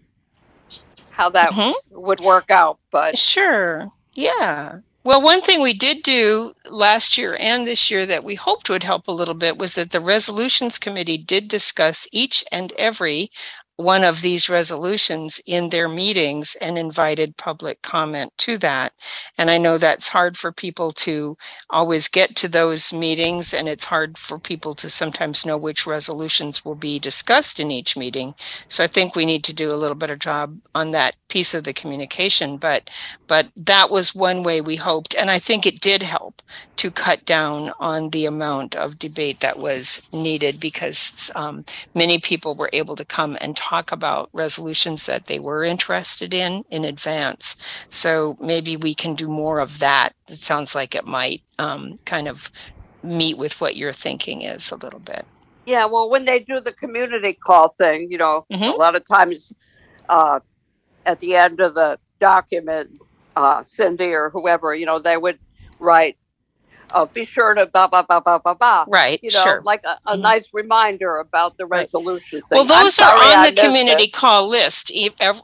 how that mm-hmm. would work out. But sure, yeah. Well, one thing we did do last year and this year that we hoped would help a little bit was that the resolutions committee did discuss each and every one of these resolutions in their meetings and invited public comment to that. And I know that's hard for people to always get to those meetings, and it's hard for people to sometimes know which resolutions will be discussed in each meeting. So I think we need to do a little better job on that piece of the communication. But but that was one way we hoped, and I think it did help to cut down on the amount of debate that was needed because um, many people were able to come and talk about resolutions that they were interested in in advance. So maybe we can do more of that. It sounds like it might um, kind of meet with what your thinking is a little bit. Yeah, well, when they do the community call thing, you know, Mm-hmm. a lot of times uh, at the end of the document, uh, Cindy or whoever, you know, they would write, uh, be sure to blah, blah, blah, blah, blah, blah. Right, You know, sure. like a, a Mhm. nice reminder about the resolution. Well, those are on I the community it. call list.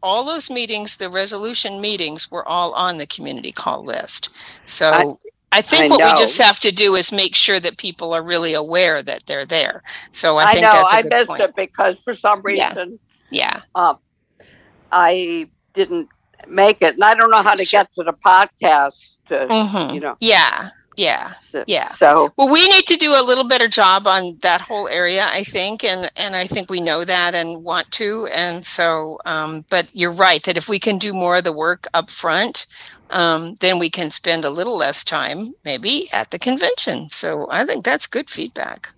All those meetings, the resolution meetings were all on the community call list. So I think I what we just have to do is make sure that people are really aware that they're there. So I I, think know that's a I good missed point. it because for some reason Yeah. um, I didn't make it, and I don't know how to get to the podcast. To, Mhm. You know, Yeah. Yeah. Yeah. So Well, we need to do a little better job on that whole area, I think, and and I think we know that and want to. And so, um, but you're right that if we can do more of the work up front, um, then we can spend a little less time maybe at the convention. So I think that's good feedback.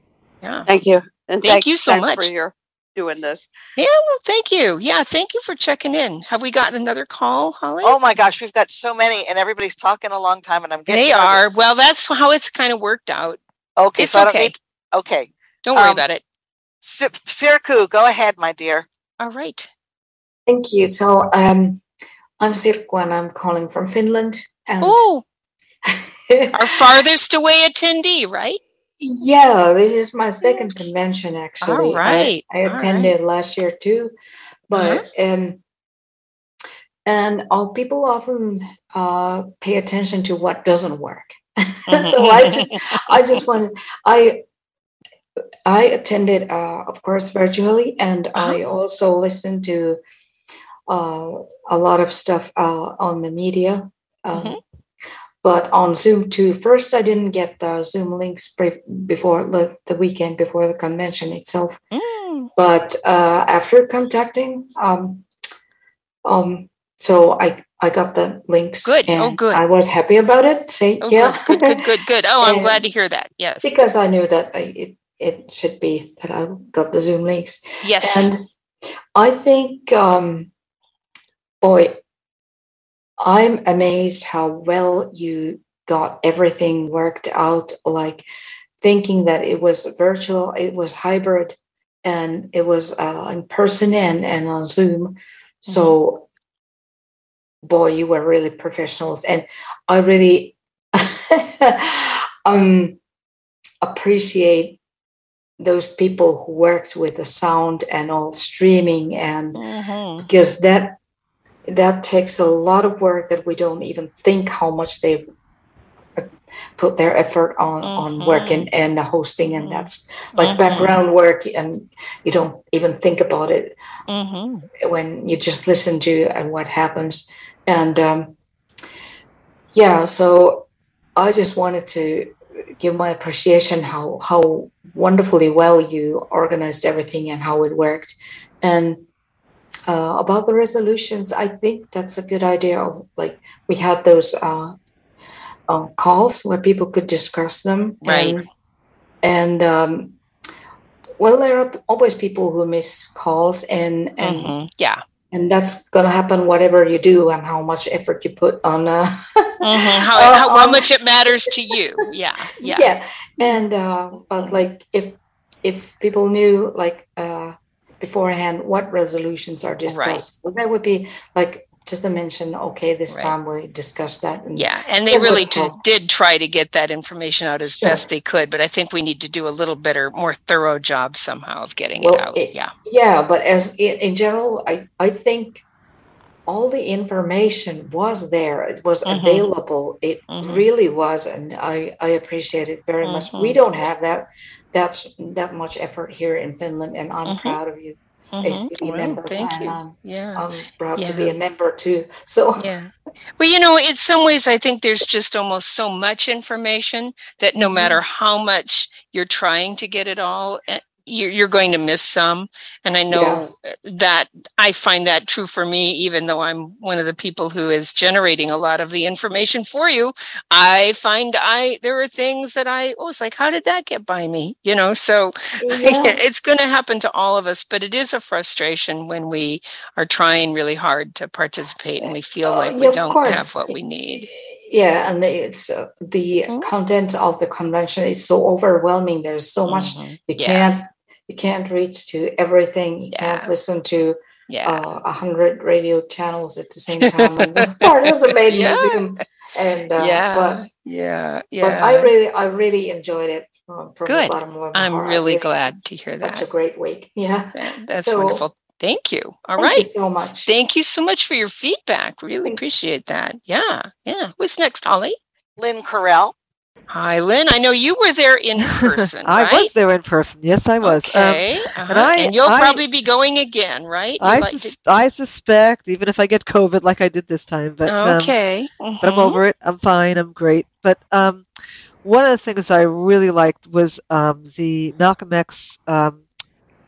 Yeah. thank you, and Thank you so much. for your doing this. Yeah. Well, thank you. Yeah. Thank you for checking in. Have we gotten another call, Holly? Oh my gosh, we've got so many, and everybody's talking a long time, and I'm getting. they are. nervous. Well, that's how it's kind of worked out. okay. it's so I don't okay. okay, Don't worry Um, about it. Si- Sirku, go ahead, my dear. All right. Thank you. So um, I'm Sirku and I'm calling from Finland. And Oh, *laughs* our farthest away attendee, right? Yeah, this is my second convention actually. I- right, I, all right. attended last year too, but um, and uh, people often uh, pay attention to what doesn't work. *laughs* so I just I just wanted I I attended uh, of course virtually and I also listened to uh, a lot of stuff uh, on the media um, but on Zoom too first I didn't get the Zoom links pre- before the, the weekend before the convention itself Mm. but uh, after contacting um, um so I I got the links Good. Oh, good. I was happy about it say Oh, yeah good, good, good, good, good. Oh, I'm *laughs* glad to hear that. Yes. because I knew that I, it it should be that I got the Zoom links. Yes. And I think, um, boy, I'm amazed how well you got everything worked out. Like thinking that it was virtual, it was hybrid, and it was uh, in person and and on Zoom. So, boy, you were really professionals, and I really *laughs* um appreciate those people who worked with the sound and all streaming and Mhm. because that that takes a lot of work that we don't even think how much they uh, put their effort on on working and the hosting and that's like Mhm. background work and you don't even think about it. Mhm. when you just listen to and what happens. And um, yeah so i just wanted to give my appreciation how how wonderfully well you organized everything and how it worked. And uh, about the resolutions i think that's a good idea of like we had those uh, uh, calls where people could discuss them Right. and, and um, well there are always people who miss calls and and Mhm. Yeah. and that's gonna happen whatever you do and how much effort you put on uh, Mhm. How, uh, how, how much it matters to you. Yeah. *laughs* Yeah. yeah and uh, but like if if people knew like uh beforehand what resolutions are discussed so that would be like just to mention okay this Right. time we discuss that and Yeah, and they really did, did try to get that information out as Sure. best they could, but I think we need to do a little better, more thorough job somehow of getting Well, it out. it- yeah. yeah but as in, in general i i think all the information was there it was Mhm. available it Mhm. really was and i i appreciate it very much we Mhm. don't have that that's that much effort here in finland and i'm Mhm. proud of you ACB Well, members. thank and you. I'm, Yeah. I'm proud Yeah. to be a member too. So *laughs* Yeah. Well, you know, in some ways, I think there's just almost so much information that no Mhm. matter how much you're trying to get it all, eh, you're, you're going to miss some. And I know eh, that I find that true for me, even though I'm one of the people who is generating a lot of the information for you. I find I there are things that I oh, it's like, how did that get by me? You know, so Yeah. *laughs* it's going to happen to all of us, but it is a frustration when we are trying really hard to participate and we feel Uh, like we of don't have what we need. yeah, and it's uh, the Mhm. content of the convention is so overwhelming. There's so much Mhm. you Yeah. can't you can't reach to everything. You Yeah. can't listen to Yeah. uh, a hundred radio channels at the same *laughs* time and *laughs* participate in Yeah. Zoom. And uh, yeah. but yeah. Yeah. but I really I really enjoyed it from, from Good. the bottom of my I'm heart. Really really glad to hear that Such a great week. *laughs* Yeah. That's So, wonderful. Thank you. All Thank right. you so much. Thank you so much for your feedback. Really Thank- appreciate that. Yeah. Yeah. what's next, Holly? Lynn Corral. Hi, Lynn. I know you were there in *laughs* person, I right? was there in person. Yes, I was. Um, Okay. uh-huh. and I- and you'll I- probably be going again, right? I, like to- I suspect, even if I get COVID like I did this time, but um, okay. but I'm mhm. over it. I'm fine. I'm great. But um, one of the things I really liked was um, the Malcolm X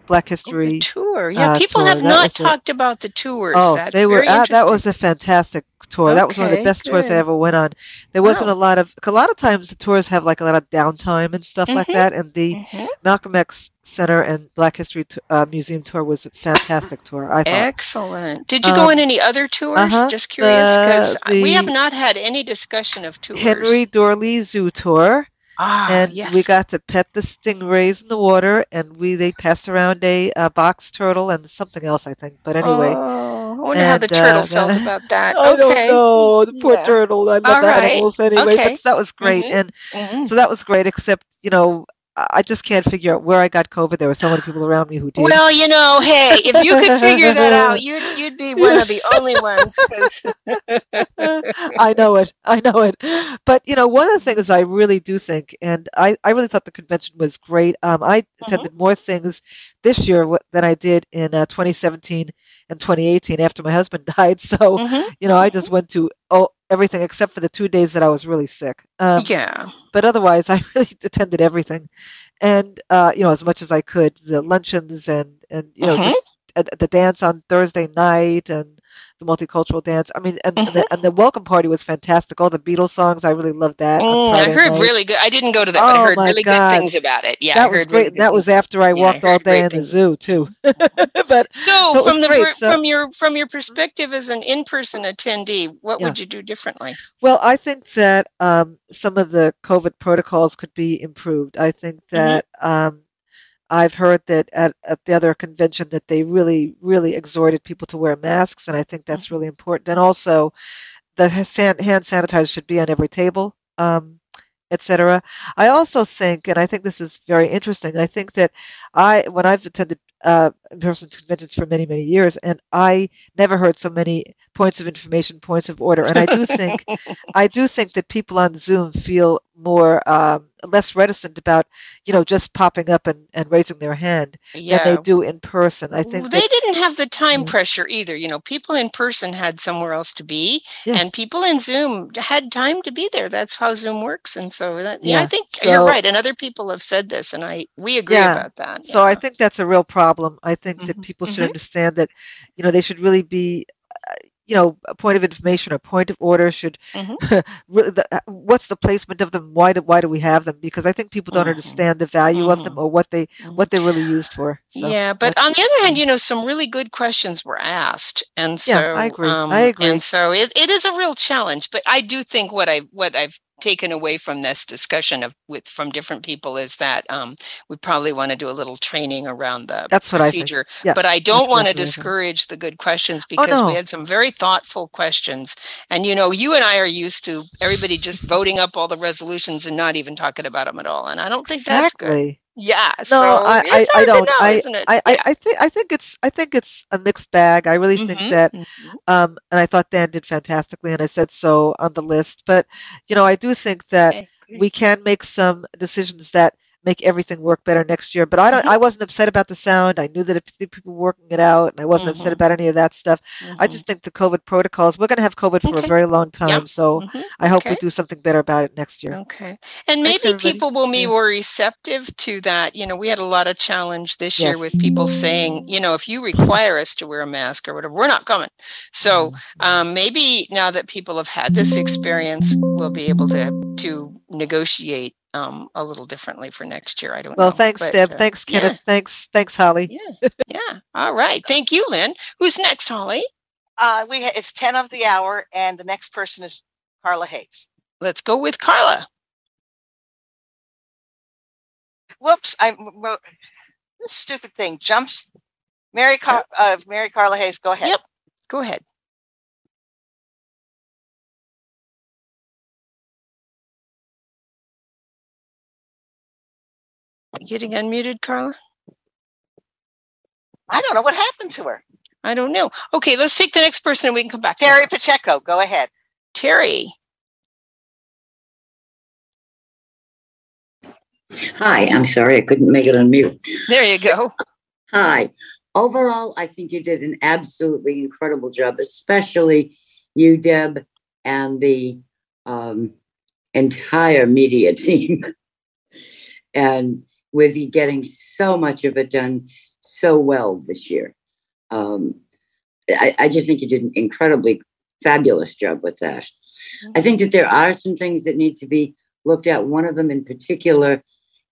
um, Black Oh, History. tour. Yeah, uh, people tour. have That not was a- talked about the tours. Oh, That's they were uh, that was a fantastic tour. that was one of the Okay, best tours I ever went on. There wasn't Wow. a lot of a lot of times the tours have like a lot of downtime and stuff like Mhm. that. And the Mhm. Malcolm X Center and Black History t- uh, Museum tour was a fantastic tour. I thought. Excellent. Did you go on Um, any other tours? uh-huh. Just curious, because we have not had any discussion of tours. Henry Doorly Zoo tour. Ah, and yes. we got to pet the stingrays in the water, and we they passed around a, uh box turtle and something else, I think. But anyway, Oh, I wonder how the turtle uh, felt *laughs* about that. I okay. don't know the poor Yeah. turtle. I love right. animals anyway, Okay. but that was great, Mhm. and Mhm. so that was great. Except you know, I just can't figure out where I got COVID. There were so many people around me who did. Well, you know, hey, if you could figure that *laughs* out, you'd you'd be one of the only ones. *laughs* I know it. I know it. But you know, one of the things I really do think, and I, I really thought the convention was great. Um, I attended more things this year than I did in uh, 2017 and 2018 after my husband *laughs* died. So Mhm. you know, I just went to oh everything except for the two days that I was really sick. Um, yeah. but otherwise *laughs* I really attended everything, and uh, you know as much as I could, the luncheons and and you know Mhm. just uh, the dance on Thursday night and the multicultural dance. I mean, and, and, the, *laughs* and the welcome party was fantastic. All the Beatles songs, I really loved that. Mm, I heard night. really good. I didn't go to that, but I Oh heard really God. good things about it. Yeah, I that was heard great. really that was after I Yeah, I walked all day in the things. zoo too. *laughs* but So, So from the great, so- from your from your perspective as an in-person attendee, what Yeah. would you do differently? Well, I think that um, some of the COVID protocols could be improved. I think Mm-hmm. that um, I've heard that at, at the other convention that they really, really exhorted people to wear masks, and I think that's Mm-hmm. really important. And also, the ha- hand sanitizer should be on every table, um, etc. I also think, and I think this is very interesting. I think that I, when I've attended uh, in-person conventions for many, many years, and I never heard so many points of information, points of order. And I do think, *laughs* I do think that people on Zoom feel more um, less reticent about, you know, just popping up and, and raising their hand than they do in person. I think they that, didn't have the time Mm. pressure either. You know, people in person had somewhere else to be, Yeah. and people in Zoom had time to be there. That's how Zoom works. And so, that, yeah, I Yeah. think you're right. And other people have said this, and I we agree Yeah. about that. So I think that's a real problem. I think that Mhm. people should Mhm. understand that, you know, they should really be, you know, a point of information or point of order should. Mhm. *laughs* really, the, uh, what's the placement of them? Why do why do we have them? Because I think people don't Mhm. understand the value of them or what they what they're really used for. So yeah, but on the other hand, you know, some really good questions were asked, and so Yeah, I agree. Um, I agree. And so it, it is a real challenge. But I do think what I what I've taken away from this discussion of with from different people is that um, we probably want to do a little training around the That's what I think. procedure. Yeah, but I don't want to exactly I discourage the good questions Oh, because we had some very thoughtful questions. And you know, you and I are used to everybody just voting up all the resolutions and not even talking about them at all. And I don't think that's good. Yeah. No, so I, I, I don't. know, I, isn't it? I, I, Yeah. I think I think it's I think it's a mixed bag. I really think Mhm, that mhm. um and I thought Dan did fantastically and I said so on the list. But you know, I do think that we can make some decisions that make everything work better next year. But I don't. I wasn't upset about the sound. I knew that if people were working it out, and I wasn't upset about any of that stuff. I just think the COVID protocols. We're going to have COVID for a very long time, Yeah. so Mhm. I hope we do something better about it next year. Okay. And Thanks, maybe everybody. people will be Yeah. more receptive to that. You know, we had a lot of challenge this year with people saying, you know, if you require us to wear a mask or whatever, we're not coming. So Mm-hmm. um, maybe now that people have had this experience, we'll be able to to negotiate um, a little differently for next year. I don't Well, know. Well, thanks, but, Deb. uh, thanks, yeah. Kenneth. Thanks, thanks, Holly. Yeah. Yeah. All right. Thank you, Lynn. Who's next, Holly? Uh, we ha- it's ten of the hour, and the next person is Carla Hayes. Let's go with Carla. Whoops! I wrote this stupid thing. Jumps. Mary, Car- uh, Mary Carla Hayes. Go ahead. Yep. Go ahead. Getting unmuted, Carla? I don't know what happened to her. I don't know. Okay, let's take the next person and we can come back. Terry. Pacheco. Go ahead. Terry. Hi, I'm sorry I couldn't make it on mute. There you go. Hi. Overall, I think you did an absolutely incredible job, especially you, Deb, and the um, entire media *laughs* team. and with you getting so much of it done so well this year. Um, I, I just think you did an incredibly fabulous job with that. I think that there are some things that need to be looked at. One of them in particular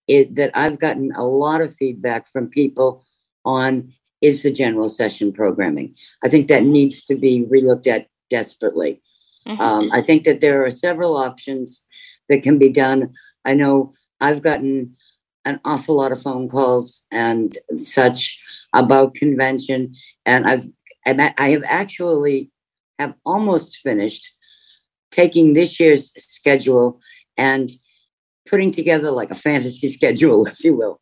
it, that I've gotten a lot of feedback from people on is the general session programming. I think that needs to be relooked at desperately. Um, I think that there are several options that can be done. I know I've gotten an awful lot of phone calls and such about convention, and I've I have actually have almost finished taking this year's schedule and putting together like a fantasy *laughs* schedule, if you will,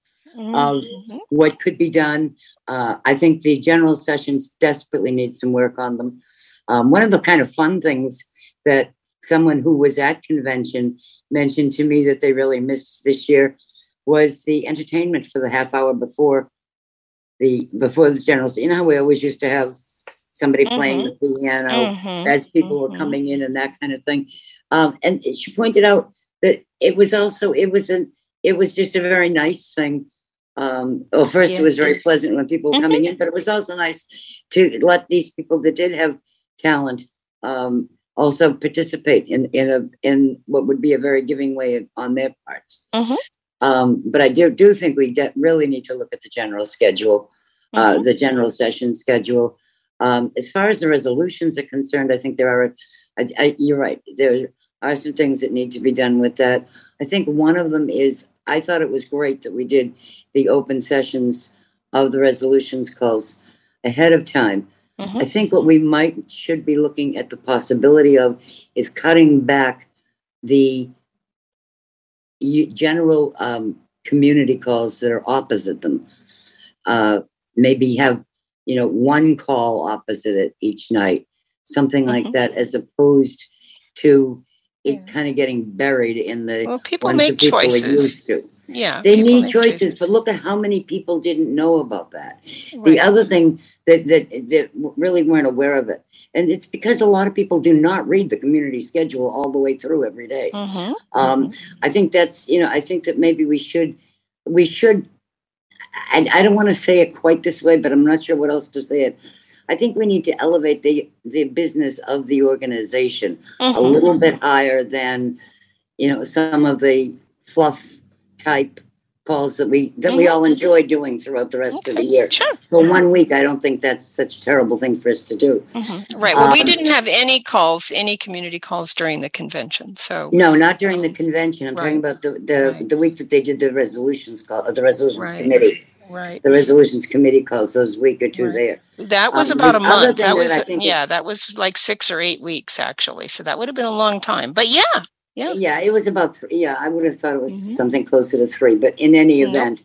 of what could be done. Uh, I think the general sessions desperately need some work on them. Um, one of the kind of fun things that someone who was at convention mentioned to me that they really missed this year was the entertainment for the half hour before the before the general. You know how we always used to have somebody playing the piano Mhm, as people were coming in and that kind of thing. Um, and she pointed out that it was also it was an it was just a very nice thing. Um, well, first Yeah. it was very pleasant when people were coming in, but it was also nice to let these people that did have talent um, also participate in in a in what would be a very giving way on their parts. Um, but I do do think we de- really need to look at the general schedule, uh, the general session schedule. Um, as far as the resolutions are concerned, I think there are. I, I, you're right. There are some things that need to be done with that. I think one of them is I thought it was great that we did the open sessions of the resolutions calls ahead of time. I think what we might should be looking at the possibility of is cutting back the general um, community calls that are opposite them. Uh, maybe have you know one call opposite it each night, something like that, as opposed to it kind of getting buried in the Well, people ones make that people are choices. Yeah. They need make choices, but look at how many people didn't know about that. The other thing that, that that really weren't aware of it, and it's because a lot of people do not read the community schedule all the way through every day. Mm-hmm. Um, I think that's you know I think that maybe we should we should. I, I don't want to say it quite this way, but I'm not sure what else to say it. I think we need to elevate the the business of the organization a Mhm. little bit higher than you know some of the fluff type calls that we that we Mhm. all enjoy doing throughout the rest of the year. Sure. For one week, I don't think that's such a terrible thing for us to do. Right. Well, we Um, didn't have any calls, any community calls during the convention. So No, not during the convention. I'm talking about the the, the week that they did the resolutions call, the resolutions Right. committee. Right. The resolutions committee calls those week or two there. that was Um, about a month. That was think yeah, that was like six or eight weeks actually. So that would have been a long time. But yeah, yeah. Yeah, it was about three. Yeah, I would have thought it was something closer to three. But in any event,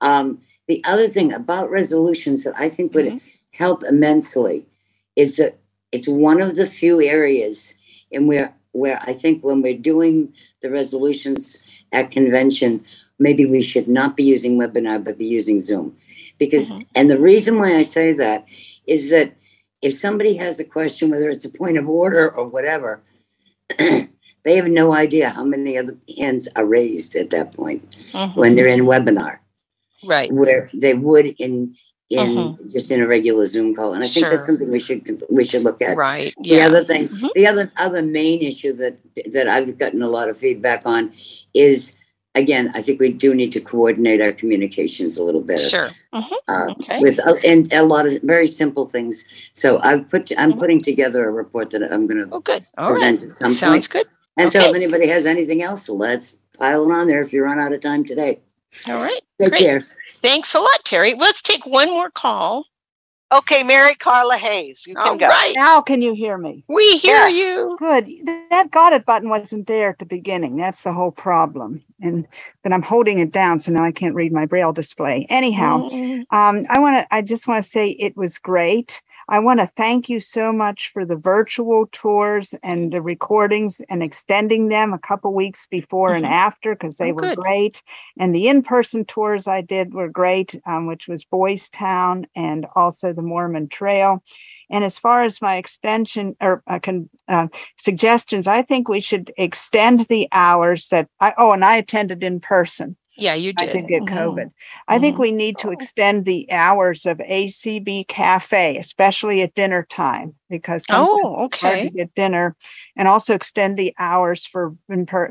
um, the other thing about resolutions that I think would help immensely is that it's one of the few areas in where where I think when we're doing the resolutions at convention, maybe we should not be using webinar, but be using Zoom. Because, mm-hmm. and the reason why I say that is that if somebody has a question, whether it's a point of order or whatever, *clears throat* they have no idea how many other hands are raised at that point mm-hmm. when they're in webinar. Right. Where they would in in mm-hmm. just in a regular Zoom call. And I think sure. that's something we should we should look at. Right. Yeah. The other thing, mm-hmm. the other other main issue that that I've gotten a lot of feedback on is again, I think we do need to coordinate our communications a little better. Sure. Mm-hmm. Uh, okay. With uh, and a lot of very simple things. So I've put I'm mm-hmm. putting together a report that I'm going to oh, good. All present right. at some Sounds point. good. And okay. so if anybody has anything else, let's pile it on there if you run out of time today. All right. Take Great. care. Thanks a lot, Terry. Let's take one more call. Okay, Mary Carla Hayes, you can All go. right. Now can you hear me? We hear Yes. you. Good. That got it button wasn't there at the beginning. That's the whole problem. And but I'm holding it down, so now I can't read my braille display. Anyhow, Mm, um, I want to. I just want to say it was great. I want to thank you so much for the virtual tours and the recordings and extending them a couple weeks before and Mhm. after because they Oh, were good. great. And the in-person tours I did were great, um, which was Boys Town and also the Mormon Trail. And as far as my extension or uh, con, uh, suggestions, I think we should extend the hours that I. Oh, and I attended in person. Yeah, you I did. didn't get Mhm. COVID. I think we need to extend the hours of ACB Cafe, especially at dinner time, because Oh, okay. to get dinner, and also extend the hours for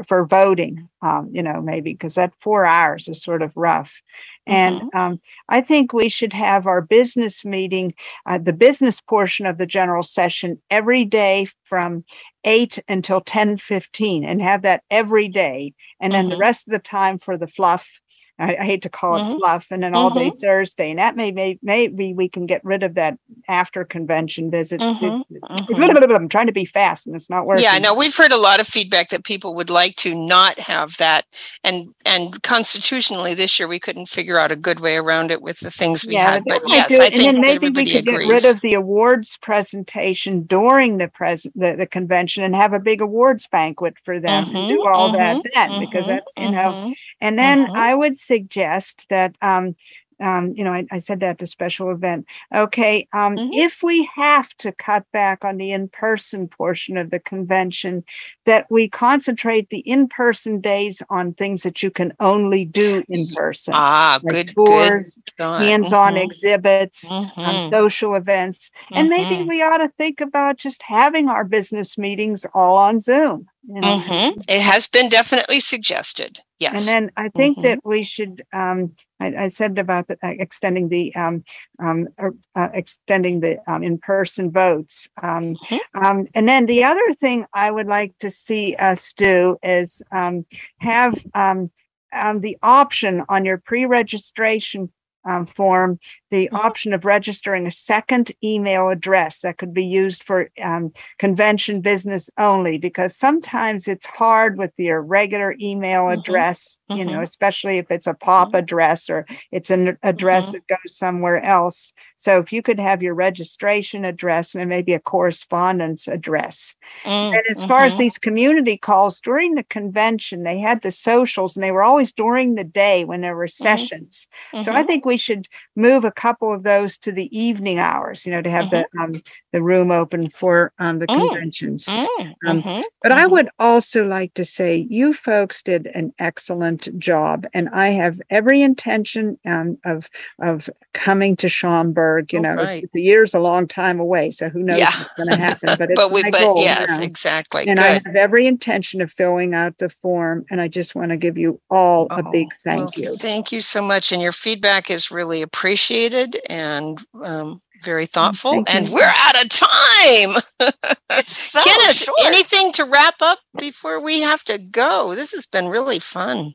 for voting. Um, you know, maybe because that four hours is sort of rough. And Mm-hmm. um, I think we should have our business meeting, uh, the business portion of the general session, every day from eight until ten fifteen, and have that every day and then the Mhm. rest of the time for the fluff. I, I hate to call it Mhm. fluff, and then all day. Thursday, and that may, may maybe we can get rid of that after convention visit. Mhm. Mhm. I'm trying to be fast, and it's not working. Yeah, no, we've heard a lot of feedback that people would like to not have that, and and constitutionally this year we couldn't figure out a good way around it with the things we Yeah, had. But yes, it, I and think then maybe we could agrees. get rid of the awards presentation during the pres the, the convention and have a big awards banquet for them and do all that mhm, then because that's you know and then mhm. I would suggest that um um, you know, I, I said that the special event. Okay, um, Mhm. if we have to cut back on the in-person portion of the convention, that we concentrate the in-person days on things that you can only do *laughs* in person Ah, like good, tours, good thought. hands-on Mhm, exhibits, um, mhm, social events, and maybe mhm. we ought to think about just having our business meetings all on Zoom. You know, Mhm. It has been definitely suggested. Yes. and then I think Mhm. that we should. Um, I, I said about the, uh, extending the um, um, er, uh, extending the um, in-person votes, um, Mhm. um, and then the other thing I would like to see us do is um, have um, um, the option on your pre-registration um, form the Mm-hmm. option of registering a second email address that could be used for um, convention business only because sometimes it's hard with your regular email Mhm. address you know Mhm. especially if it's a pop address or it's an address Mhm. that goes somewhere else so if you could have your registration address and maybe a correspondence address Mm, and as far as these community calls during the convention, they had the socials and they were always during the day when there were Mm-hmm. sessions. So I think we should move a couple of those to the evening hours, you know, to have the um, the room open for um, the Mm, conventions. Mm, Um, mhm, But I mhm. would also like to say you folks did an excellent job, and I have every intention um, of of coming to Schaumburg. You Oh, know, right. the year's a long time away, so who knows Yeah. what's going to happen? But *laughs* it's But we, my but goal yes, exactly. And I have every intention of filling out the form, and I just want to give you all a big Oh, thank well, you. Thank you so much. And your feedback is really appreciated and um, very thoughtful. thank And you. we're out of time. *laughs* It's so Kenneth, short. anything to wrap up before we have to go? This has been really fun.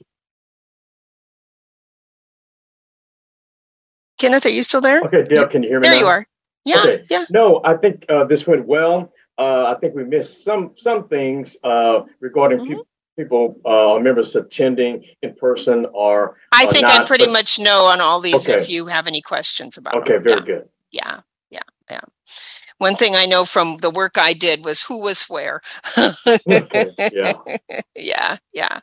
Kenneth, are you still there? Okay, Dale, can you hear me? There now? you are. Yeah, Okay. yeah. No, I think uh, this went well. Uh, I think we missed some some things uh, regarding Mm-hmm. peop- people, uh, members attending in person or. I think I pretty but- much know on all these if you have any questions about Okay, them. very Yeah. good. yeah yeah yeah one thing I know from the work I did was who was where. *laughs* Yeah. yeah, yeah.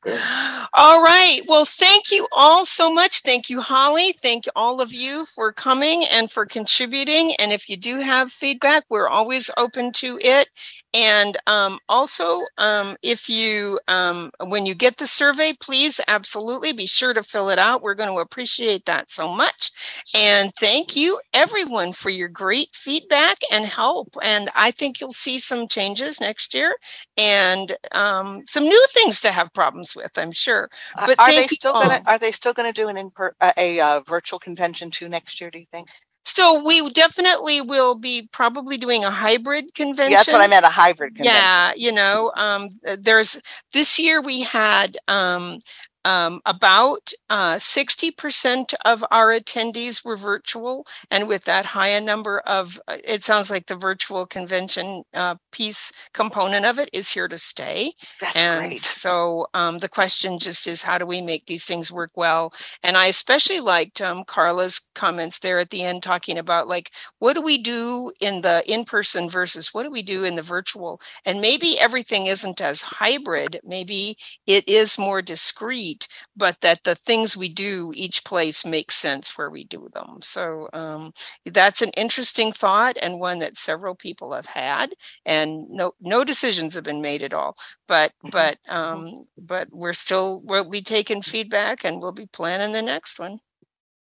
All right. Well, thank you all so much. Thank you, Holly. Thank all of you for coming and for contributing. And if you do have feedback, we're always open to it. And um, also, um, if you, um, when you get the survey, please absolutely be sure to fill it out. We're going to appreciate that so much. And thank you, everyone, for your great feedback and help. And I think you'll see some changes next year and um, some new things to have problems with. I'm sure. But are they still going to are they still going to do an in per, a, a uh, virtual convention too next year? Do you think? So we definitely will be probably doing a hybrid convention. Yeah, that's what I meant, a hybrid convention. Yeah, you know, um, there's this year we had um, um, about uh, 60% of our attendees were virtual. And with that higher number of, uh, it sounds like the virtual convention uh, piece component of it is here to stay. That's and great. so um, the question just is how do we make these things work well? And I especially liked um, Carla's comments there at the end talking about like, what do we do in the in person versus what do we do in the virtual? And maybe everything isn't as hybrid, maybe it is more discrete but that the things we do each place makes sense where we do them. So um, that's an interesting thought and one that several people have had, and no no decisions have been made at all. But mm-hmm. but um, but we're still we'll be taking feedback and we'll be planning the next one.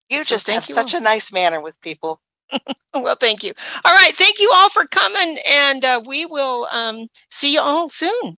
You so just have you such all. a nice manner with people. *laughs* well, thank you. All right, thank you all for coming, and uh, we will um, see you all soon.